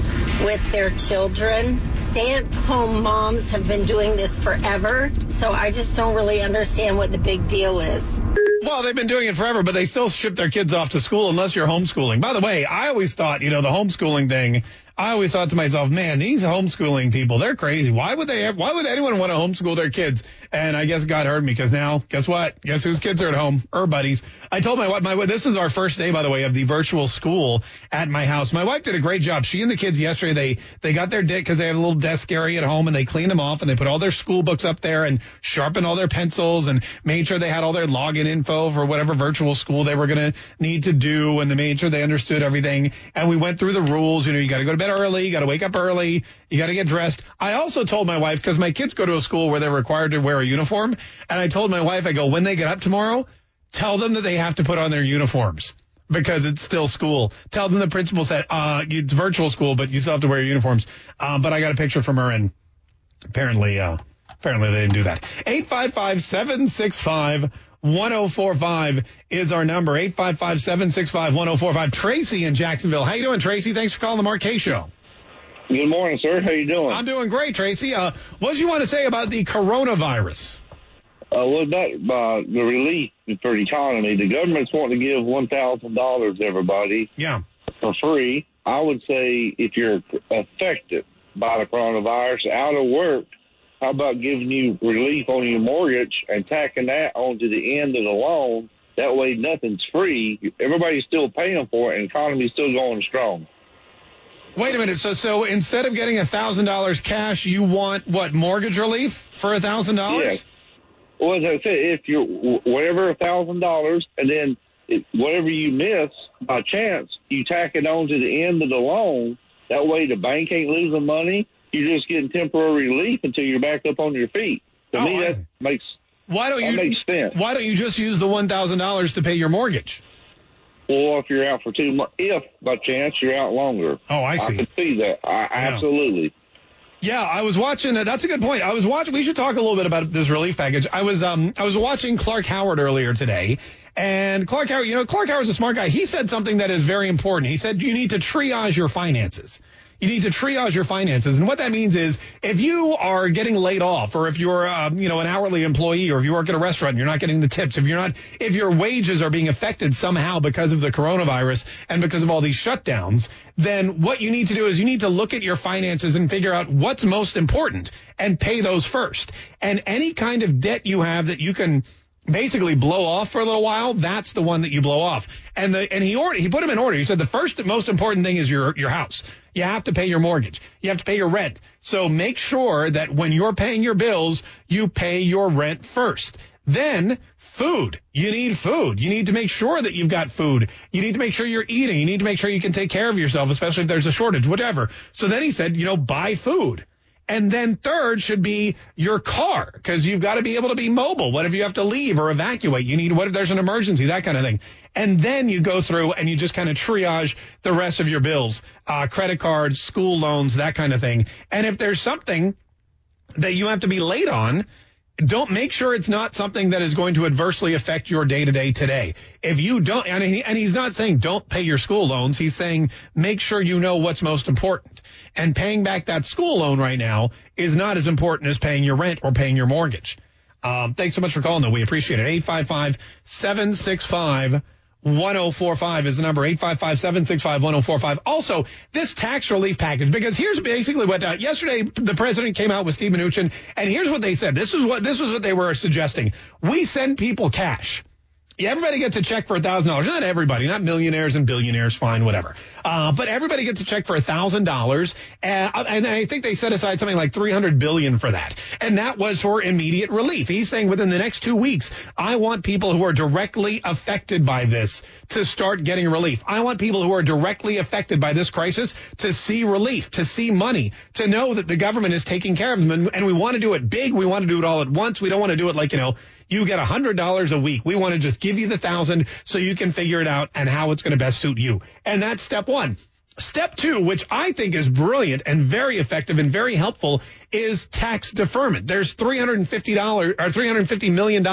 with their children. Stay at home moms have been doing this forever, so I just don't really understand what the big deal is. Well, they've been doing it forever, but they still ship their kids off to school unless you're homeschooling. By the way, I always thought, you know, the homeschooling thing, I always thought to myself, man, these homeschooling people, they're crazy. Why would they have, why would anyone want to homeschool their kids? And I guess God heard me because now, guess what? Guess whose kids are at home? Her buddies. I told my wife, my, this is our first day, by the way, of the virtual school at my house. My wife did a great job. She and the kids yesterday, they, they got their dick because they have a little desk area at home and they cleaned them off and they put all their school books up there and sharpened all their pencils and made sure they had all their login info for whatever virtual school they were going to need to do and they made sure they understood everything. And we went through the rules. You know, you got to go to bed early. You got to wake up early. You got to get dressed. I also told my wife, because my kids go to a school where they're required to wear a uniform. And I told my wife, I go, when they get up tomorrow, tell them that they have to put on their uniforms because it's still school. Tell them the principal said, uh, it's virtual school, but you still have to wear your uniforms. Um, but I got a picture from her and apparently, uh, apparently they didn't do that. 855-765 1045 is our number. 855 765 1045. Tracy in Jacksonville. How you doing, Tracy? Thanks for calling the Kaye Show. Good morning, sir. How you doing? I'm doing great, Tracy. Uh, what do you want to say about the coronavirus? Uh, well, that, uh, the relief for the economy, the government's wanting to give one thousand dollars to everybody. Yeah. For free. I would say if you're affected by the coronavirus, out of work, how about giving you relief on your mortgage and tacking that onto the end of the loan? That way, nothing's free. Everybody's still paying for it, and the economy's still going strong. Wait a minute. So, so instead of getting a thousand dollars cash, you want what mortgage relief for a thousand dollars? Yes. Well, as I said, if you're whatever a thousand dollars, and then it, whatever you miss by chance, you tack it on to the end of the loan. That way, the bank ain't losing money. You're just getting temporary relief until you're back up on your feet. To Oh, me, that makes Why don't that you? makes sense. Why don't you just use the one thousand dollars to pay your mortgage? Or if you're out for two months, if by chance you're out longer. Oh, I see. I can see that. I, Absolutely. Yeah, I was watching. Uh, that's a good point. I was watching. We should talk a little bit about this relief package. I was um I was watching Clark Howard earlier today, and Clark Howard, you know, Clark Howard's a smart guy. He said something that is very important. He said you need to triage your finances. You need to triage your finances, and what that means is if you are getting laid off, or if you're uh, you know an hourly employee, or if you work at a restaurant and you're not getting the tips, if you're not if your wages are being affected somehow because of the coronavirus and because of all these shutdowns, then what you need to do is you need to look at your finances and figure out what's most important and pay those first. And any kind of debt you have that you can basically blow off for a little while, that's the one that you blow off. And the and he ordered he put them in order. He said the first most important thing is your your house. You have to pay your mortgage. You have to pay your rent. So make sure that when you're paying your bills, you pay your rent first. Then food. You need food. You need to make sure that you've got food. You need to make sure you're eating. You need to make sure you can take care of yourself, especially if there's a shortage, whatever. So then he said, you know, buy food. And then third should be your car because you've got to be able to be mobile. What if you have to leave or evacuate? You need what if there's an emergency, that kind of thing. And then you go through and you just kind of triage the rest of your bills, uh, credit cards, school loans, that kind of thing. And if there's something that you have to be late on, don't make sure it's not something that is going to adversely affect your day to day today. If you don't, and, he, and he's not saying don't pay your school loans. He's saying make sure you know what's most important. And paying back that school loan right now is not as important as paying your rent or paying your mortgage. Um, thanks so much for calling though. We appreciate it. 855 765 1045 is the number 855-765-1045. Also, this tax relief package, because here's basically what, uh, yesterday the president came out with Steve Mnuchin, and here's what they said. This is what, this was what they were suggesting. We send people cash. Yeah, everybody gets a check for a thousand dollars. Not everybody, not millionaires and billionaires, fine, whatever. Uh, but everybody gets a check for a thousand dollars, and I think they set aside something like three hundred billion for that, and that was for immediate relief. He's saying within the next two weeks, I want people who are directly affected by this to start getting relief. I want people who are directly affected by this crisis to see relief, to see money, to know that the government is taking care of them, and we want to do it big. We want to do it all at once. We don't want to do it like you know you get a hundred dollars a week. We want to just give you the thousand so you can figure it out and how it's going to best suit you. And that's step one. Step two, which I think is brilliant and very effective and very helpful, is tax deferment. There's $350 or $350 million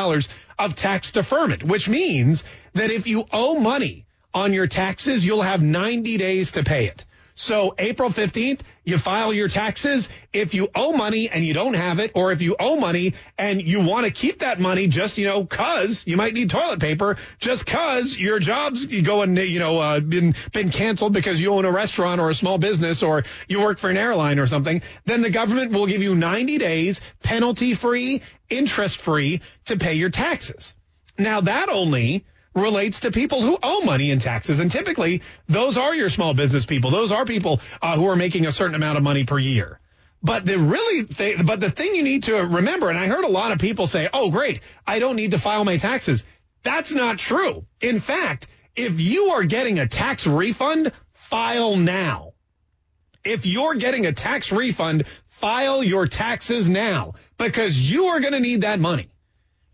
of tax deferment, which means that if you owe money on your taxes, you'll have 90 days to pay it. So April 15th, you file your taxes. If you owe money and you don't have it, or if you owe money and you want to keep that money just, you know, cause you might need toilet paper, just cause your job's going, you know, uh, been, been canceled because you own a restaurant or a small business or you work for an airline or something, then the government will give you 90 days penalty free, interest free to pay your taxes. Now that only relates to people who owe money in taxes. And typically, those are your small business people. Those are people uh, who are making a certain amount of money per year. But the really, th- but the thing you need to remember, and I heard a lot of people say, "Oh, great, I don't need to file my taxes." That's not true. In fact, if you are getting a tax refund, file now. If you're getting a tax refund, file your taxes now because you are going to need that money.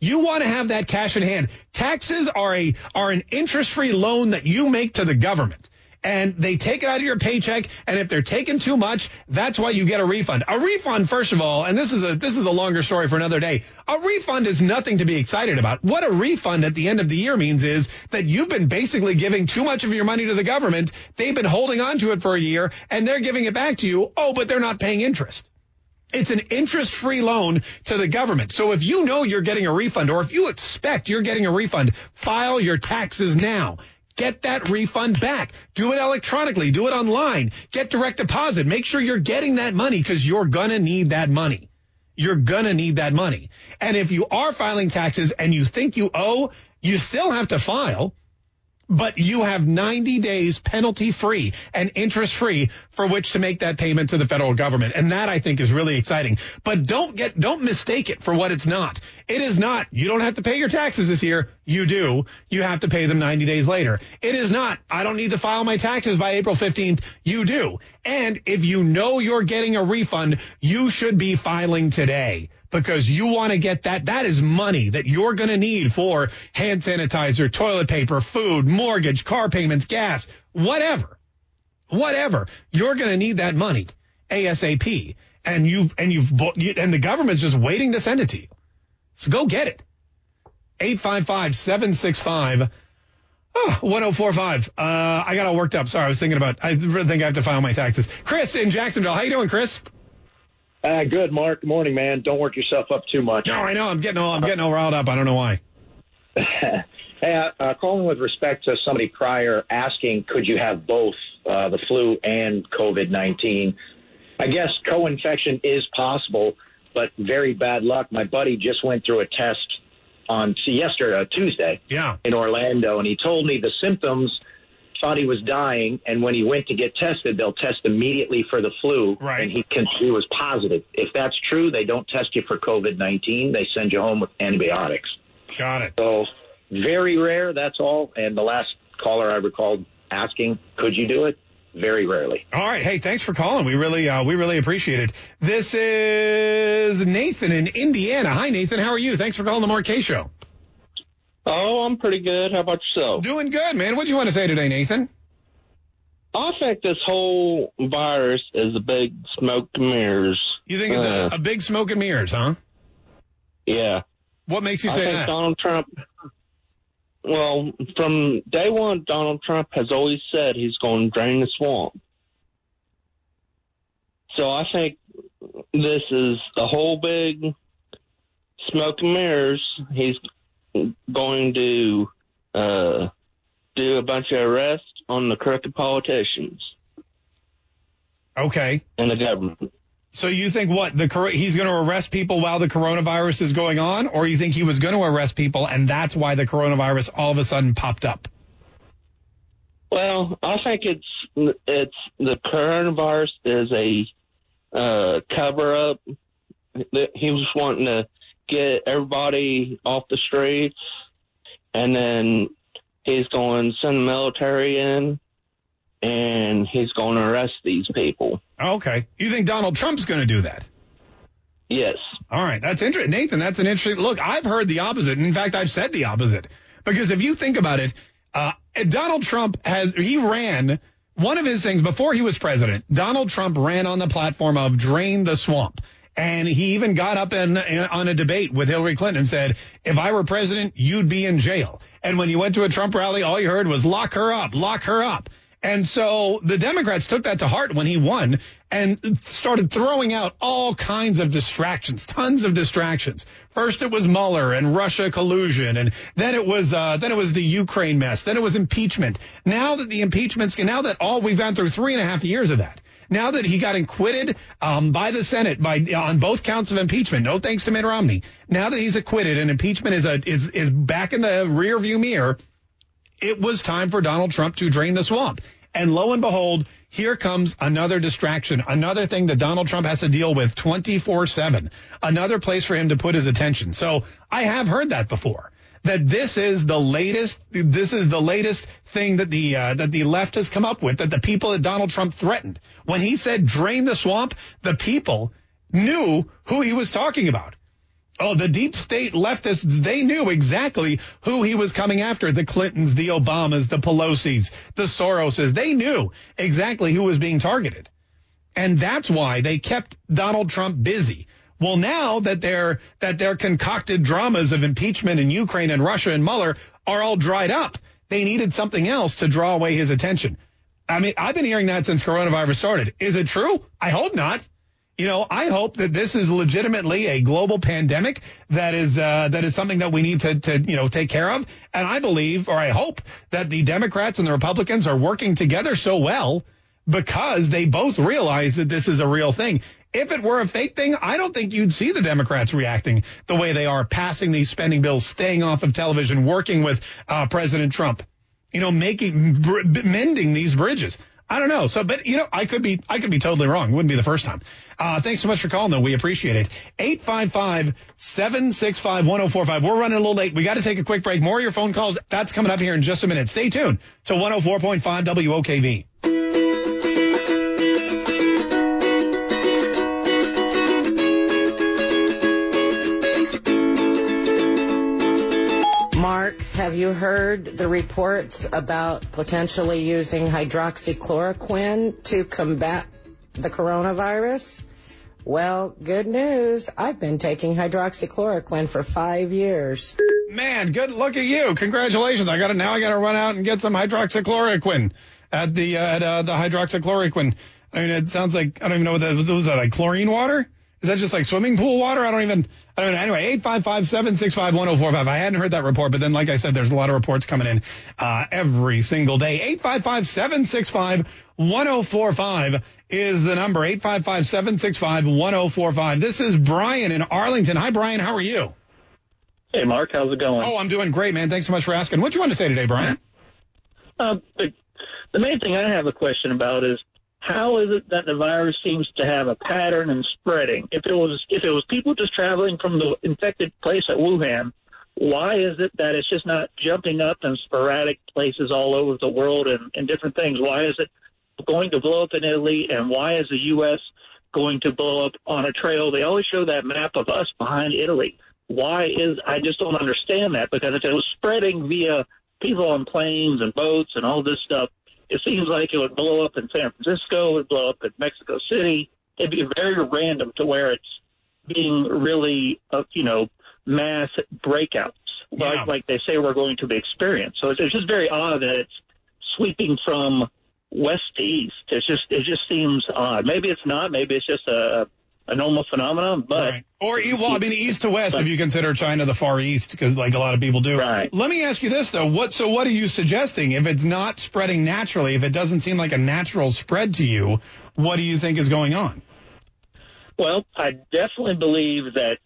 You want to have that cash in hand. Taxes are a are an interest-free loan that you make to the government. and they take it out of your paycheck. And if they're taking too much, that's why you get a refund. A refund, first of all, and this is a this is a longer story for another day. A refund is nothing to be excited about. What a refund at the end of the year means is that you've been basically giving too much of your money to the government. They've been holding on to it for a year, and they're giving it back to you. Oh, but they're not paying interest. It's an interest free loan to the government. So if you know you're getting a refund or if you expect you're getting a refund, file your taxes now. Get that refund back. Do it electronically. Do it online. Get direct deposit. Make sure you're getting that money because you're going to need that money. You're going to need that money. And if you are filing taxes and you think you owe, you still have to file but you have 90 days penalty free and interest free for which to make that payment to the federal government. And that I think is really exciting. But don't get, don't mistake it for what it's not. It is not, you don't have to pay your taxes this year. You do. You have to pay them 90 days later. It is not, I don't need to file my taxes by April 15th. You do. And if you know you're getting a refund, you should be filing today because you want to get that. That is money that you're going to need for hand sanitizer, toilet paper, food, mortgage, car payments, gas, whatever, whatever. You're going to need that money ASAP. And you've, and you've, and the government's just waiting to send it to you. So go get it. 855 765 Oh, 1045. Uh, I got all worked up. Sorry, I was thinking about, I really think I have to file my taxes. Chris in Jacksonville. How you doing, Chris? Uh, good, Mark. Good morning, man. Don't work yourself up too much. No, I know. I'm getting all I'm getting all riled up. I don't know why. hey, uh, calling with respect to somebody prior asking, could you have both uh, the flu and COVID nineteen? I guess co-infection is possible, but very bad luck. My buddy just went through a test on yesterday, uh, Tuesday, yeah, in Orlando, and he told me the symptoms thought he was dying, and when he went to get tested, they'll test immediately for the flu, right. and he can, he was positive. If that's true, they don't test you for COVID nineteen; they send you home with antibiotics. Got it. So very rare. That's all. And the last caller I recalled asking, "Could you do it?" Very rarely. All right. Hey, thanks for calling. We really, uh, we really appreciate it. This is Nathan in Indiana. Hi, Nathan. How are you? Thanks for calling the Mark Kaye Show. Oh, I'm pretty good. How about yourself? Doing good, man. What do you want to say today, Nathan? I think this whole virus is a big smoke and mirrors. You think it's Uh, a, a big smoke and mirrors, huh? Yeah. What makes you I say think that? Donald Trump. Well, from day one, Donald Trump has always said he's going to drain the swamp. So I think this is the whole big smoke and mirrors. He's going to uh, do a bunch of arrests on the crooked politicians Okay. and the government. So you think what the he's going to arrest people while the coronavirus is going on, or you think he was going to arrest people and that's why the coronavirus all of a sudden popped up? Well, I think it's it's the coronavirus is a uh, cover up. He was wanting to get everybody off the streets, and then he's going to send the military in, and he's going to arrest these people. Okay. You think Donald Trump's going to do that? Yes. All right. That's interesting. Nathan, that's an interesting look. I've heard the opposite. In fact, I've said the opposite. Because if you think about it, uh, Donald Trump has, he ran one of his things before he was president. Donald Trump ran on the platform of drain the swamp. And he even got up in, in, on a debate with Hillary Clinton and said, if I were president, you'd be in jail. And when you went to a Trump rally, all you heard was lock her up, lock her up. And so the Democrats took that to heart when he won and started throwing out all kinds of distractions, tons of distractions. First it was Mueller and Russia collusion, and then it was uh, then it was the Ukraine mess, then it was impeachment. Now that the impeachments, now that all we've gone through three and a half years of that. Now that he got acquitted um, by the Senate by on both counts of impeachment, no thanks to Mitt Romney. Now that he's acquitted and impeachment is a is is back in the rearview mirror, it was time for Donald Trump to drain the swamp. And lo and behold, here comes another distraction, another thing that Donald Trump has to deal with 24 7, another place for him to put his attention. So I have heard that before. That this is the latest, this is the latest thing that the uh, that the left has come up with. That the people that Donald Trump threatened when he said drain the swamp, the people knew who he was talking about. Oh, the deep state leftists, they knew exactly who he was coming after. The Clintons, the Obamas, the Pelosi's, the Soroses. They knew exactly who was being targeted. And that's why they kept Donald Trump busy. Well, now that their that their concocted dramas of impeachment in Ukraine and Russia and Mueller are all dried up, they needed something else to draw away his attention. I mean, I've been hearing that since coronavirus started. Is it true? I hope not. You know, I hope that this is legitimately a global pandemic that is uh, that is something that we need to to you know take care of. And I believe, or I hope, that the Democrats and the Republicans are working together so well because they both realize that this is a real thing. If it were a fake thing, I don't think you'd see the Democrats reacting the way they are, passing these spending bills, staying off of television, working with uh, President Trump. You know, making mending these bridges. I don't know. So, but you know, I could be, I could be totally wrong. It wouldn't be the first time. Uh, thanks so much for calling though. We appreciate it. 855-765-1045. We're running a little late. We got to take a quick break. More of your phone calls. That's coming up here in just a minute. Stay tuned to 104.5 WOKV. Mark, have you heard the reports about potentially using hydroxychloroquine to combat the coronavirus? Well, good news. I've been taking hydroxychloroquine for five years. Man, good look at you. Congratulations. I got to now I got to run out and get some hydroxychloroquine at the uh, at uh, the hydroxychloroquine. I mean, it sounds like I don't even know what that was. Was that like chlorine water? Is that just like swimming pool water? I don't even, I don't know. Anyway, 855-765-1045. I hadn't heard that report, but then like I said, there's a lot of reports coming in, uh, every single day. 855-765-1045 is the number. 855-765-1045. This is Brian in Arlington. Hi, Brian. How are you? Hey, Mark. How's it going? Oh, I'm doing great, man. Thanks so much for asking. What do you want to say today, Brian? Uh, the, the main thing I have a question about is how is it that the virus seems to have a pattern and spreading? If it was if it was people just traveling from the infected place at Wuhan, why is it that it's just not jumping up in sporadic places all over the world and, and different things? Why is it going to blow up in Italy and why is the U.S. going to blow up on a trail? They always show that map of us behind Italy. Why is I just don't understand that because if it was spreading via people on planes and boats and all this stuff, it seems like it would blow up in San Francisco, it would blow up in Mexico City. It'd be very random to where it's being really, uh, you know, mass breakouts, yeah. like, like they say we're going to be experienced. So it's, it's just very odd that it's sweeping from west to east. It's just, it just seems odd. Maybe it's not. Maybe it's just a, a normal phenomenon, but right. or well, I mean, east to west, but, if you consider China the far east, because like a lot of people do. Right. Let me ask you this though: what? So, what are you suggesting? If it's not spreading naturally, if it doesn't seem like a natural spread to you, what do you think is going on? Well, I definitely believe that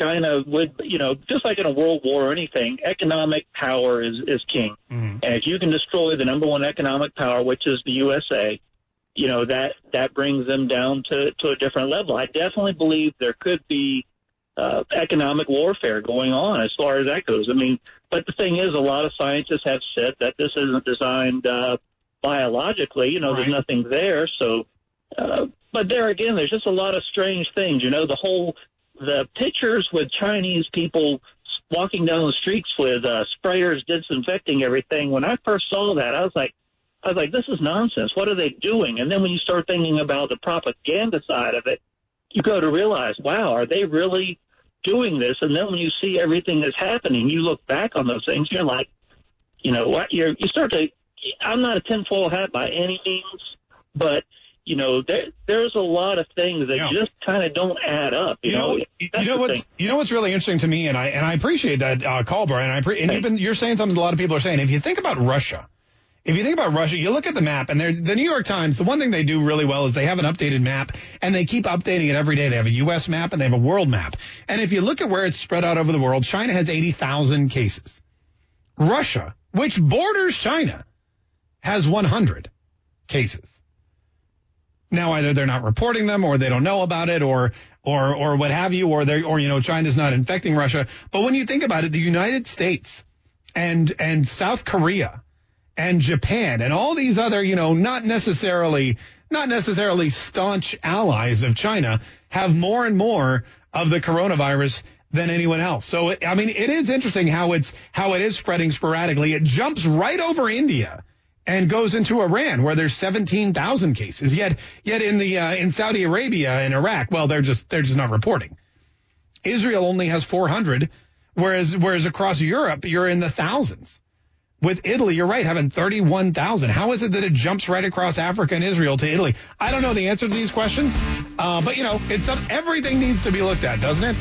China would, you know, just like in a world war or anything, economic power is is king, mm-hmm. and if you can destroy the number one economic power, which is the USA you know that that brings them down to to a different level. I definitely believe there could be uh, economic warfare going on as far as that goes. I mean, but the thing is, a lot of scientists have said that this isn't designed uh, biologically. You know, right. there's nothing there. So, uh, but there again, there's just a lot of strange things. You know, the whole the pictures with Chinese people walking down the streets with uh, sprayers disinfecting everything. When I first saw that, I was like, I was like, this is nonsense. What are they doing? And then when you start thinking about the propaganda side of it, you go to realize, wow, are they really doing this? And then when you see everything that's happening, you look back on those things, you're like, you know what? You're, you start to, I'm not a tinfoil hat by any means, but you know, there, there's a lot of things that Yeah. just kind of don't add up. You, You know, know, you know what's thing. you know what's really interesting to me, and I and I appreciate that uh, call, Brian. I pre- and you've been you're saying something a lot of people are saying. If you think about Russia, if you think about Russia, you look at the map, and the New York Times. The one thing they do really well is they have an updated map, and they keep updating it every day. They have a U.S. map and they have a world map. And if you look at where it's spread out over the world, China has eighty thousand cases. Russia, which borders China, has one hundred cases. Now either they're not reporting them or they don't know about it or or or what have you or they or you know China's not infecting Russia. But when you think about it, the United States and and South Korea and Japan and all these other, you know, not necessarily not necessarily staunch allies of China have more and more of the coronavirus than anyone else. So I mean, it is interesting how it's how it is spreading sporadically. It jumps right over India and goes into Iran where there's 17,000 cases. Yet yet in the uh, in Saudi Arabia and Iraq, well, they're just they're just not reporting. Israel only has 400, whereas whereas across Europe you're in the thousands. With Italy, you're right, having 31,000. How is it that it jumps right across Africa and Israel to Italy? I don't know the answer to these questions, uh, but you know, it's some, everything needs to be looked at, doesn't it?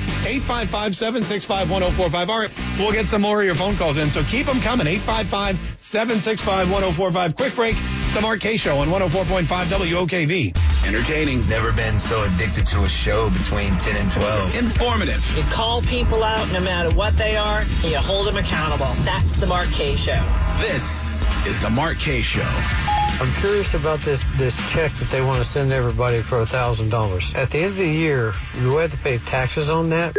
855-765-1045. All right, we'll get some more of your phone calls in, so keep them coming. 855-765-1045. Quick break. The Mark Kaye Show on 104.5 WOKV. Entertaining. Never been so addicted to a show between 10 and 12. Informative. You call people out no matter what they are, and you hold them accountable. That's the Mark Kaye Show. This is the Mark Kaye Show. I'm curious about this this check that they want to send everybody for a thousand dollars. At the end of the year, you have to pay taxes on that.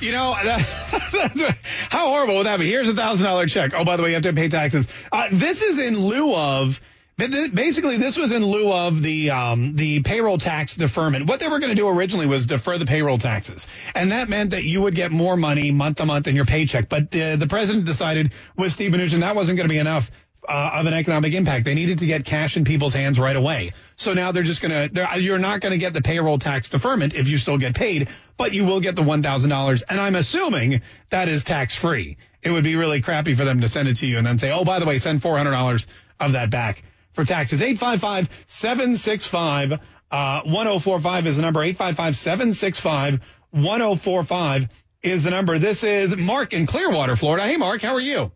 You know, that, how horrible would that be? Here's a thousand dollar check. Oh, by the way, you have to pay taxes. Uh, this is in lieu of. Basically, this was in lieu of the um, the payroll tax deferment. What they were going to do originally was defer the payroll taxes, and that meant that you would get more money month to month in your paycheck. But the, the president decided with Steve Mnuchin that wasn't going to be enough uh, of an economic impact. They needed to get cash in people's hands right away. So now they're just going to, you're not going to get the payroll tax deferment if you still get paid, but you will get the $1,000. And I'm assuming that is tax free. It would be really crappy for them to send it to you and then say, oh, by the way, send $400 of that back for taxes. 855 765 1045 is the number. 855 765 1045 is the number. This is Mark in Clearwater, Florida. Hey, Mark, how are you?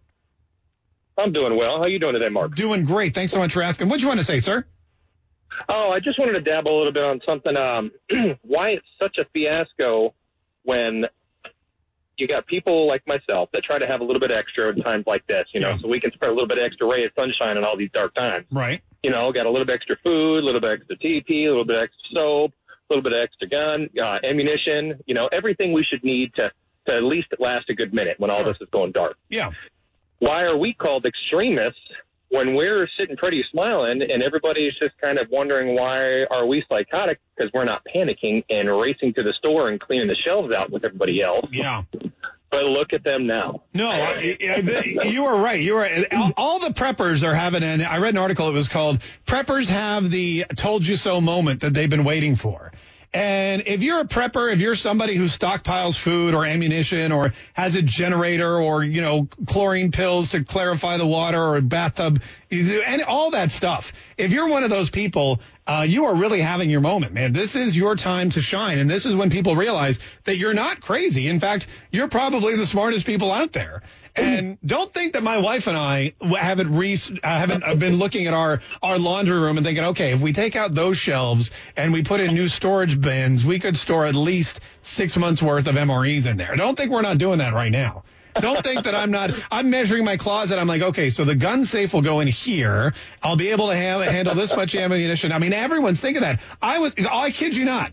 I'm doing well. How are you doing today, Mark? Doing great. Thanks so much for asking. What do you want to say, sir? Oh, I just wanted to dabble a little bit on something. Um, why it's such a fiasco when you got people like myself that try to have a little bit extra in times like this, you know, so we can spread a little bit extra ray of sunshine in all these dark times. Right. You know, got a little bit extra food, a little bit extra TP, a little bit extra soap, a little bit extra gun, uh, ammunition, you know, everything we should need to, to at least last a good minute when all this is going dark. Yeah. Why are we called extremists when we're sitting pretty smiling and everybody's just kind of wondering why are we psychotic because we're not panicking and racing to the store and cleaning the shelves out with everybody else. Yeah. But look at them now. No, you are right. You are all the preppers are having an. I read an article. It was called "Preppers Have the Told You So" moment that they've been waiting for. And if you're a prepper, if you're somebody who stockpiles food or ammunition or has a generator or, you know, chlorine pills to clarify the water or a bathtub, and all that stuff, if you're one of those people, uh, you are really having your moment, man. This is your time to shine. And this is when people realize that you're not crazy. In fact, you're probably the smartest people out there. And don't think that my wife and I haven't re- uh, haven't uh, been looking at our our laundry room and thinking, okay, if we take out those shelves and we put in new storage bins, we could store at least six months worth of MREs in there. Don't think we're not doing that right now. Don't think that I'm not. I'm measuring my closet. I'm like, okay, so the gun safe will go in here. I'll be able to handle this much ammunition. I mean, everyone's thinking that. I was. Oh, I kid you not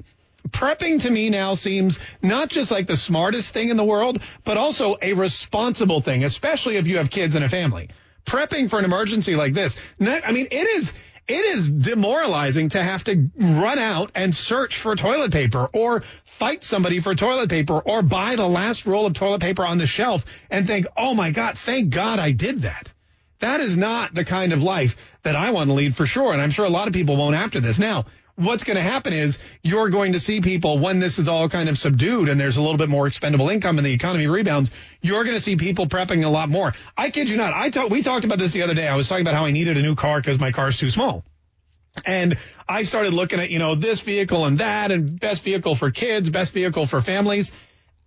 prepping to me now seems not just like the smartest thing in the world, but also a responsible thing, especially if you have kids and a family. Prepping for an emergency like this, I mean, it is, it is demoralizing to have to run out and search for toilet paper or fight somebody for toilet paper or buy the last roll of toilet paper on the shelf and think, oh my God, thank God I did that. That is not the kind of life that I want to lead for sure. And I'm sure a lot of people won't after this. Now, what's going to happen is you're going to see people when this is all kind of subdued and there's a little bit more expendable income and the economy rebounds, you're going to see people prepping a lot more. I kid you not. I talk, we talked about this the other day. I was talking about how I needed a new car because my car's too small. And I started looking at, you know, this vehicle and that and best vehicle for kids, best vehicle for families.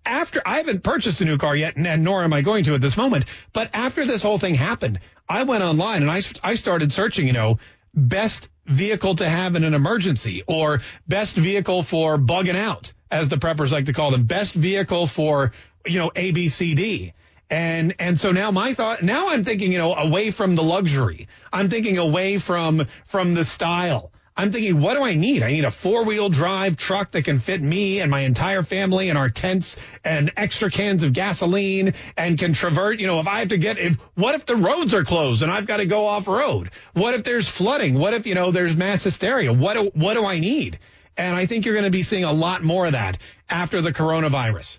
After I haven't purchased a new car yet, and nor am I going to at this moment, but after this whole thing happened, I went online and I, I started searching, you know, best vehicle to have in an emergency or best vehicle for bugging out, as the preppers like to call them, best vehicle for, you know, ABCD. And, and so now my thought, now I'm thinking, you know, away from the luxury. I'm thinking away from, from the style. I'm thinking, what do I need? I need a four wheel drive truck that can fit me and my entire family and our tents and extra cans of gasoline and can traverse. You know, if I have to get, if, what if the roads are closed and I've got to go off road? What if there's flooding? What if, you know, there's mass hysteria? What do, what do I need? And I think you're going to be seeing a lot more of that after the coronavirus.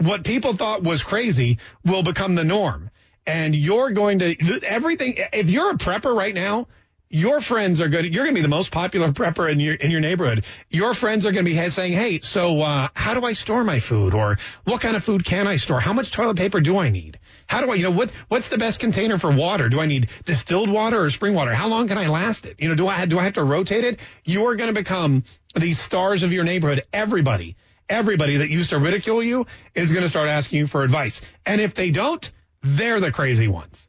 what people thought was crazy will become the norm. And you're going to, everything, if you're a prepper right now, your friends are good. You're going to be the most popular prepper in your in your neighborhood. Your friends are going to be saying, "Hey, so uh, how do I store my food? Or what kind of food can I store? How much toilet paper do I need? How do I, you know, what what's the best container for water? Do I need distilled water or spring water? How long can I last it? You know, do I do I have to rotate it? You're going to become these stars of your neighborhood. Everybody, everybody that used to ridicule you is going to start asking you for advice. And if they don't, they're the crazy ones.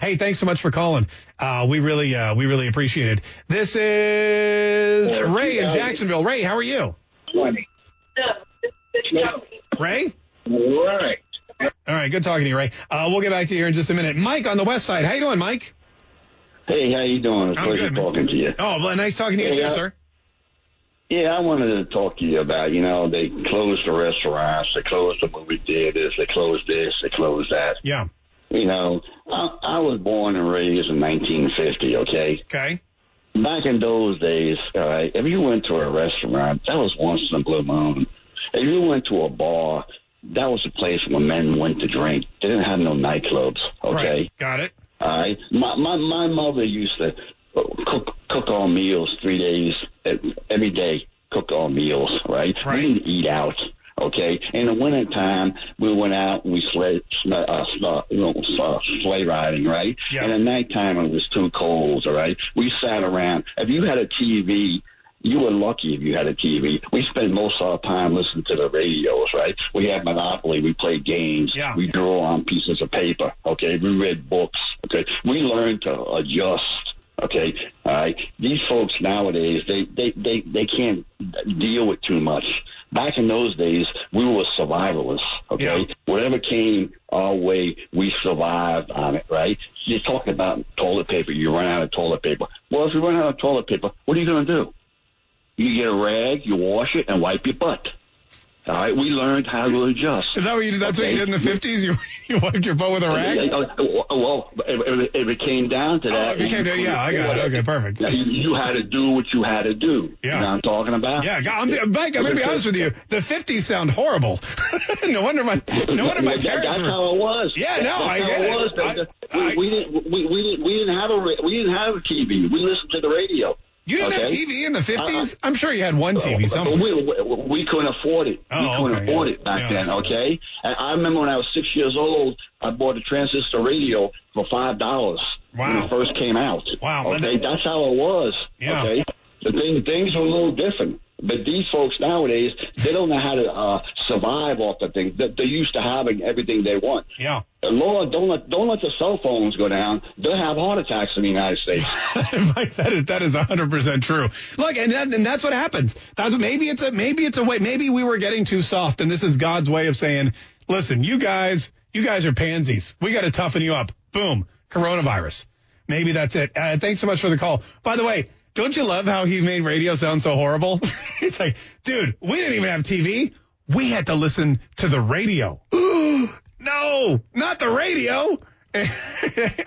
Hey, thanks so much for calling. Uh, we really, uh, we really appreciate it. This is Ray in Jacksonville. Ray, how are you? Twenty. Ray? Right. All right, good talking to you, Ray. Uh, we'll get back to you here in just a minute. Mike on the west side. How you doing, Mike? Hey, how you doing? It's a I'm pleasure good, man. talking to you. Oh, well, nice talking to you Hey, too, uh, sir. Yeah, I wanted to talk to you about, you know, they closed the restaurants, they closed the movie theaters, they closed this, they closed that. Yeah. You know, I, I was born and raised in 1950, okay? Okay. Back in those days, all right, if you went to a restaurant, that was once in a blue moon. If you went to a bar, that was a place where men went to drink. They didn't have no nightclubs, okay? Right. Got it. All right. My my my mother used to cook cook all meals three days every day. Cook all meals, Right. right? We didn't eat out. Okay. In the winter time, we went out and we sled, sle- uh, sle- you know, uh, sleigh riding, right? Yeah. And at nighttime, it was too cold. All right. We sat around. If you had a TV. You were lucky if you had a TV. We spent most of our time listening to the radios, right? We had Monopoly. We played games. Yeah. We drew on pieces of paper. Okay. We read books. Okay. We learned to adjust. Okay. All right. These folks nowadays, they, they, they, they can't deal with too much. Back in those days, we were survivalists. Okay. Whatever came our way, we survived on it, right? You're talking about toilet paper. You run out of toilet paper. Well, if you run out of toilet paper, what are you going to do? You get a rag, you wash it, and wipe your butt. All right. We learned how to adjust. Is that what you did? That's what you did in the 50s? You, you wiped your butt with a rag? Uh, Well, if, it came down to Oh, that, if it came to- yeah, I got it. Okay, perfect. You, you had to do what you had to do. Yeah. You know what I'm talking about? Yeah, I'm, Mike, I'm gonna be honest with you. The 50s sound horrible. no wonder my, no wonder my That- parents that's were. how it was. Yeah, no, that's I get it. I- The- the- we, we didn't. We, we didn't. We didn't have a. We didn't have a TV. We listened to the radio. You didn't have? TV in the 50s? Uh, I'm sure you had one TV somewhere. We, we, couldn't afford it. Oh, we couldn't okay, afford yeah. it back Yeah, then, okay? And I remember when I was six years old, I bought a transistor radio for five dollars when it first came out. Wow. Okay, that's how it was. Yeah. Okay, the thing, things were a little different. But these folks nowadays, they don't know how to uh, survive off the thing. They- They're used to having everything they want. Yeah. Lord, don't let don't let the cell phones go down. They'll have heart attacks in the United States. Mike, that is that is 100 percent true. Look, and that, and that's what happens. That's what, maybe it's a maybe it's a way. Maybe we were getting too soft, and this is God's way of saying, listen, you guys, you guys are pansies. We got to toughen you up. Boom, coronavirus. Maybe that's it. Uh, thanks so much for the call. By the way, don't you love how he made radio sound so horrible? it's like, dude, we didn't even have TV. We had to listen to the radio. no, not the radio.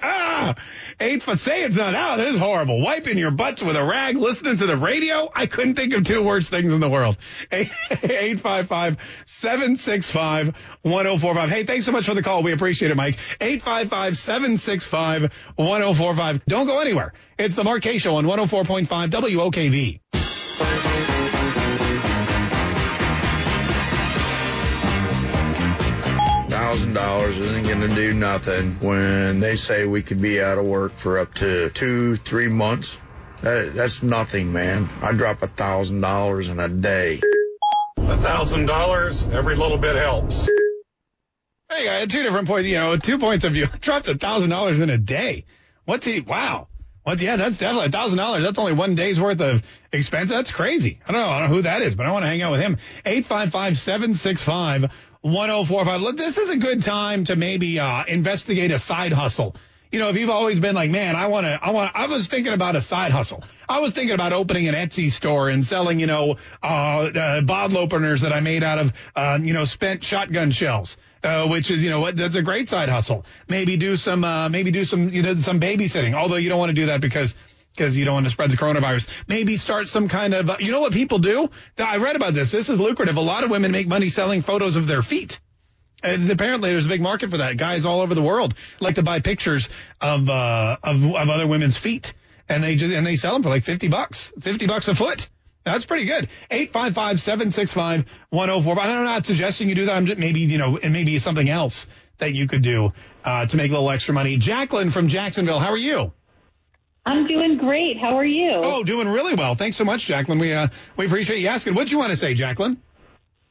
ah, eight foot. Say it's not out. It is horrible. Wiping your butts with a rag, listening to the radio. I couldn't think of two worse things in the world. Eight five five seven six five one zero four five. Hey, thanks so much for the call. We appreciate it, Mike. Eight five five seven six five one zero four five. Don't go anywhere. It's the Kaye Show on one hundred four point five WOKV. Thousand dollars isn't going to do nothing when they say we could be out of work for up to two, three months. That, that's nothing, man. I drop a thousand dollars in a day. A thousand dollars, every little bit helps. Hey, I had two different points, you know, two points of view. Drops a thousand dollars in a day. What's he? Wow. What? Yeah, that's definitely a thousand dollars. That's only one day's worth of expense. That's crazy. I don't know. I don't know who that is, but I want to hang out with him. Eight five five seven six five one zero four five. Look, this is a good time to maybe uh, investigate a side hustle. You know, if you've always been like, man, I want to, I want, I was thinking about a side hustle. I was thinking about opening an Etsy store and selling, you know, uh, uh bottle openers that I made out of, uh, you know, spent shotgun shells. Uh, which is, you know, what that's a great side hustle. Maybe do some, uh, maybe do some, you know, some babysitting. Although you don't want to do that because because you don't want to spread the coronavirus. Maybe start some kind of, you know what people do? I read about this. This is lucrative. A lot of women make money selling photos of their feet. And apparently, there's a big market for that. Guys all over the world like to buy pictures of uh, of, of other women's feet, and they just and they sell them for like fifty bucks, fifty bucks a foot. That's pretty good. 855-765-1045. I'm not suggesting you do that. I'm just maybe, you know, and maybe something else that you could do uh, to make a little extra money. Jacqueline from Jacksonville, how are you? I'm doing great. How are you? Oh, doing really well. Thanks so much, Jacqueline. We uh, we appreciate you asking. What do you want to say, Jacqueline?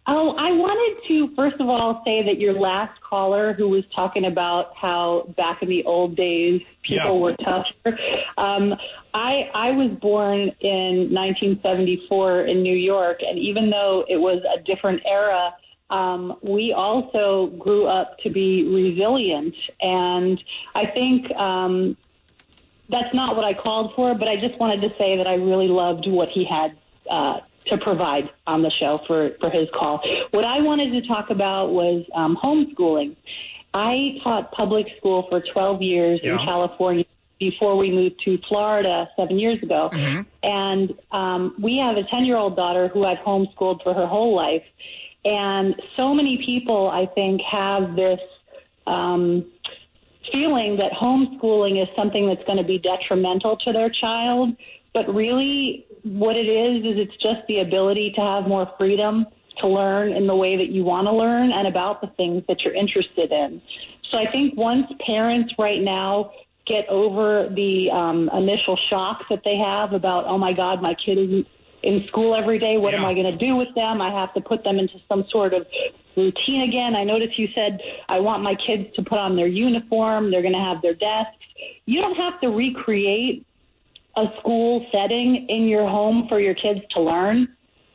Oh, I wanted to first of all say that your last caller, who was talking about how back in the old days people Yeah. were tougher, um, I I was born in 1974 in New York, and even though it was a different era. Um, we also grew up to be resilient, and I think um, that's not what I called for, but I just wanted to say that I really loved what he had uh, to provide on the show for, for his call. What I wanted to talk about was um, homeschooling. I taught public school for 12 years in California before we moved to Florida seven years ago. And um, we have a 10 year old daughter who I've homeschooled for her whole life. And so many people, I think, have this um, feeling that homeschooling is something that's going to be detrimental to their child. But really, what it is, is it's just the ability to have more freedom to learn in the way that you want to learn and about the things that you're interested in. So I think once parents right now get over the um, initial shock that they have about, oh my God, my kid is in school every day. What am I going to do with them? I have to put them into some sort of routine again. I noticed you said, I want my kids to put on their uniform. They're going to have their desks. You don't have to recreate a school setting in your home for your kids to learn.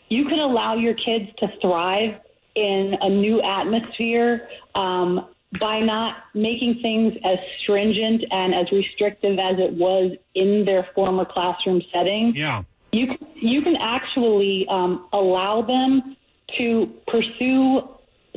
You can allow your kids to thrive in a new atmosphere um, by not making things as stringent and as restrictive as it was in their former classroom setting. Yeah. You can, you can actually um, allow them to pursue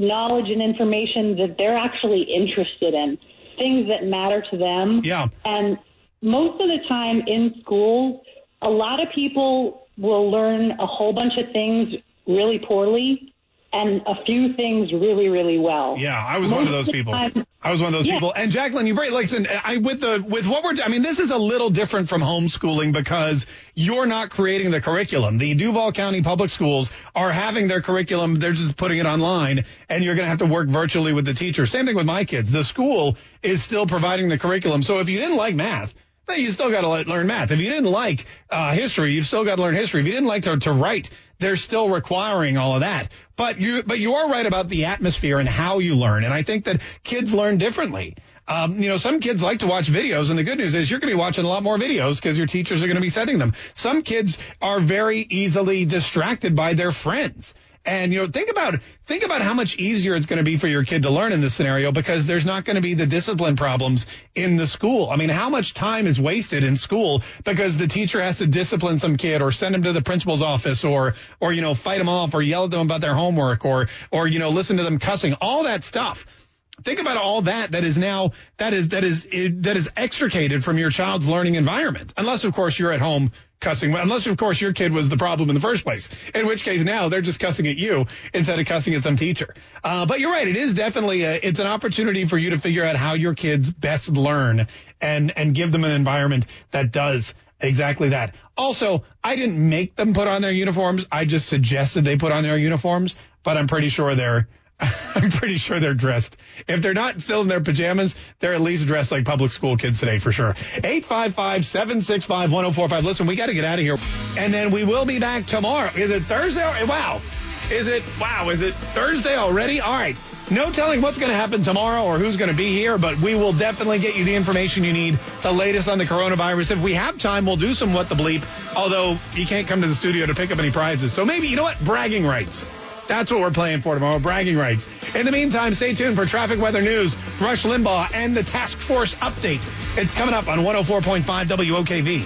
knowledge and information that they're actually interested in, things that matter to them. Yeah. And most of the time in schools, a lot of people will learn a whole bunch of things really poorly and a few things really, really well. Yeah, I was one of those Most people. time- I was one of those Yeah. people. And Jacqueline, you bring listen. I with the with what we're. I mean, this is a little different from homeschooling because you're not creating the curriculum. The Duval County Public Schools are having their curriculum. They're just putting it online, and you're going to have to work virtually with the teacher. Same thing with my kids. The school is still providing the curriculum. So if you didn't like math. then you still got to learn math. If you didn't like uh, history, you've still got to learn history. If you didn't like to, to write, they're still requiring all of that. But you, but you are right about the atmosphere and how you learn. And I think that kids learn differently. Um, you know, some kids like to watch videos, and the good news is you're going to be watching a lot more videos because your teachers are going to be setting them. Some kids are very easily distracted by their friends. And you know, think about think about how much easier it's going to be for your kid to learn in this scenario because there's not going to be the discipline problems in the school. I mean, how much time is wasted in school because the teacher has to discipline some kid or send him to the principal's office or or you know, fight them off or yell at them about their homework or or you know, listen to them cussing, all that stuff. Think about all that that is now that is that is that is extricated from your child's learning environment. Unless of course you're at home cussing. Unless of course your kid was the problem in the first place. In which case now they're just cussing at you instead of cussing at some teacher. Uh, but you're right. It is definitely a, it's an opportunity for you to figure out how your kids best learn and and give them an environment that does exactly that. Also, I didn't make them put on their uniforms. I just suggested they put on their uniforms. But I'm pretty sure they're I'm pretty sure they're dressed. If they're not still in their pajamas, they're at least dressed like public school kids today for sure. 855-765-1045. Listen, we got to get out of here. And then we will be back tomorrow. Is it Thursday? Wow. Is it, wow, is it Thursday already? All right. No telling what's going to happen tomorrow or who's going to be here, but we will definitely get you the information you need, the latest on the coronavirus. If we have time, we'll do some what the bleep, although you can't come to the studio to pick up any prizes. So maybe, you know what? Bragging rights. That's what we're playing for tomorrow, bragging rights. In the meantime, stay tuned for traffic weather news, Rush Limbaugh, and the task force update. It's coming up on 104.5 WOKV.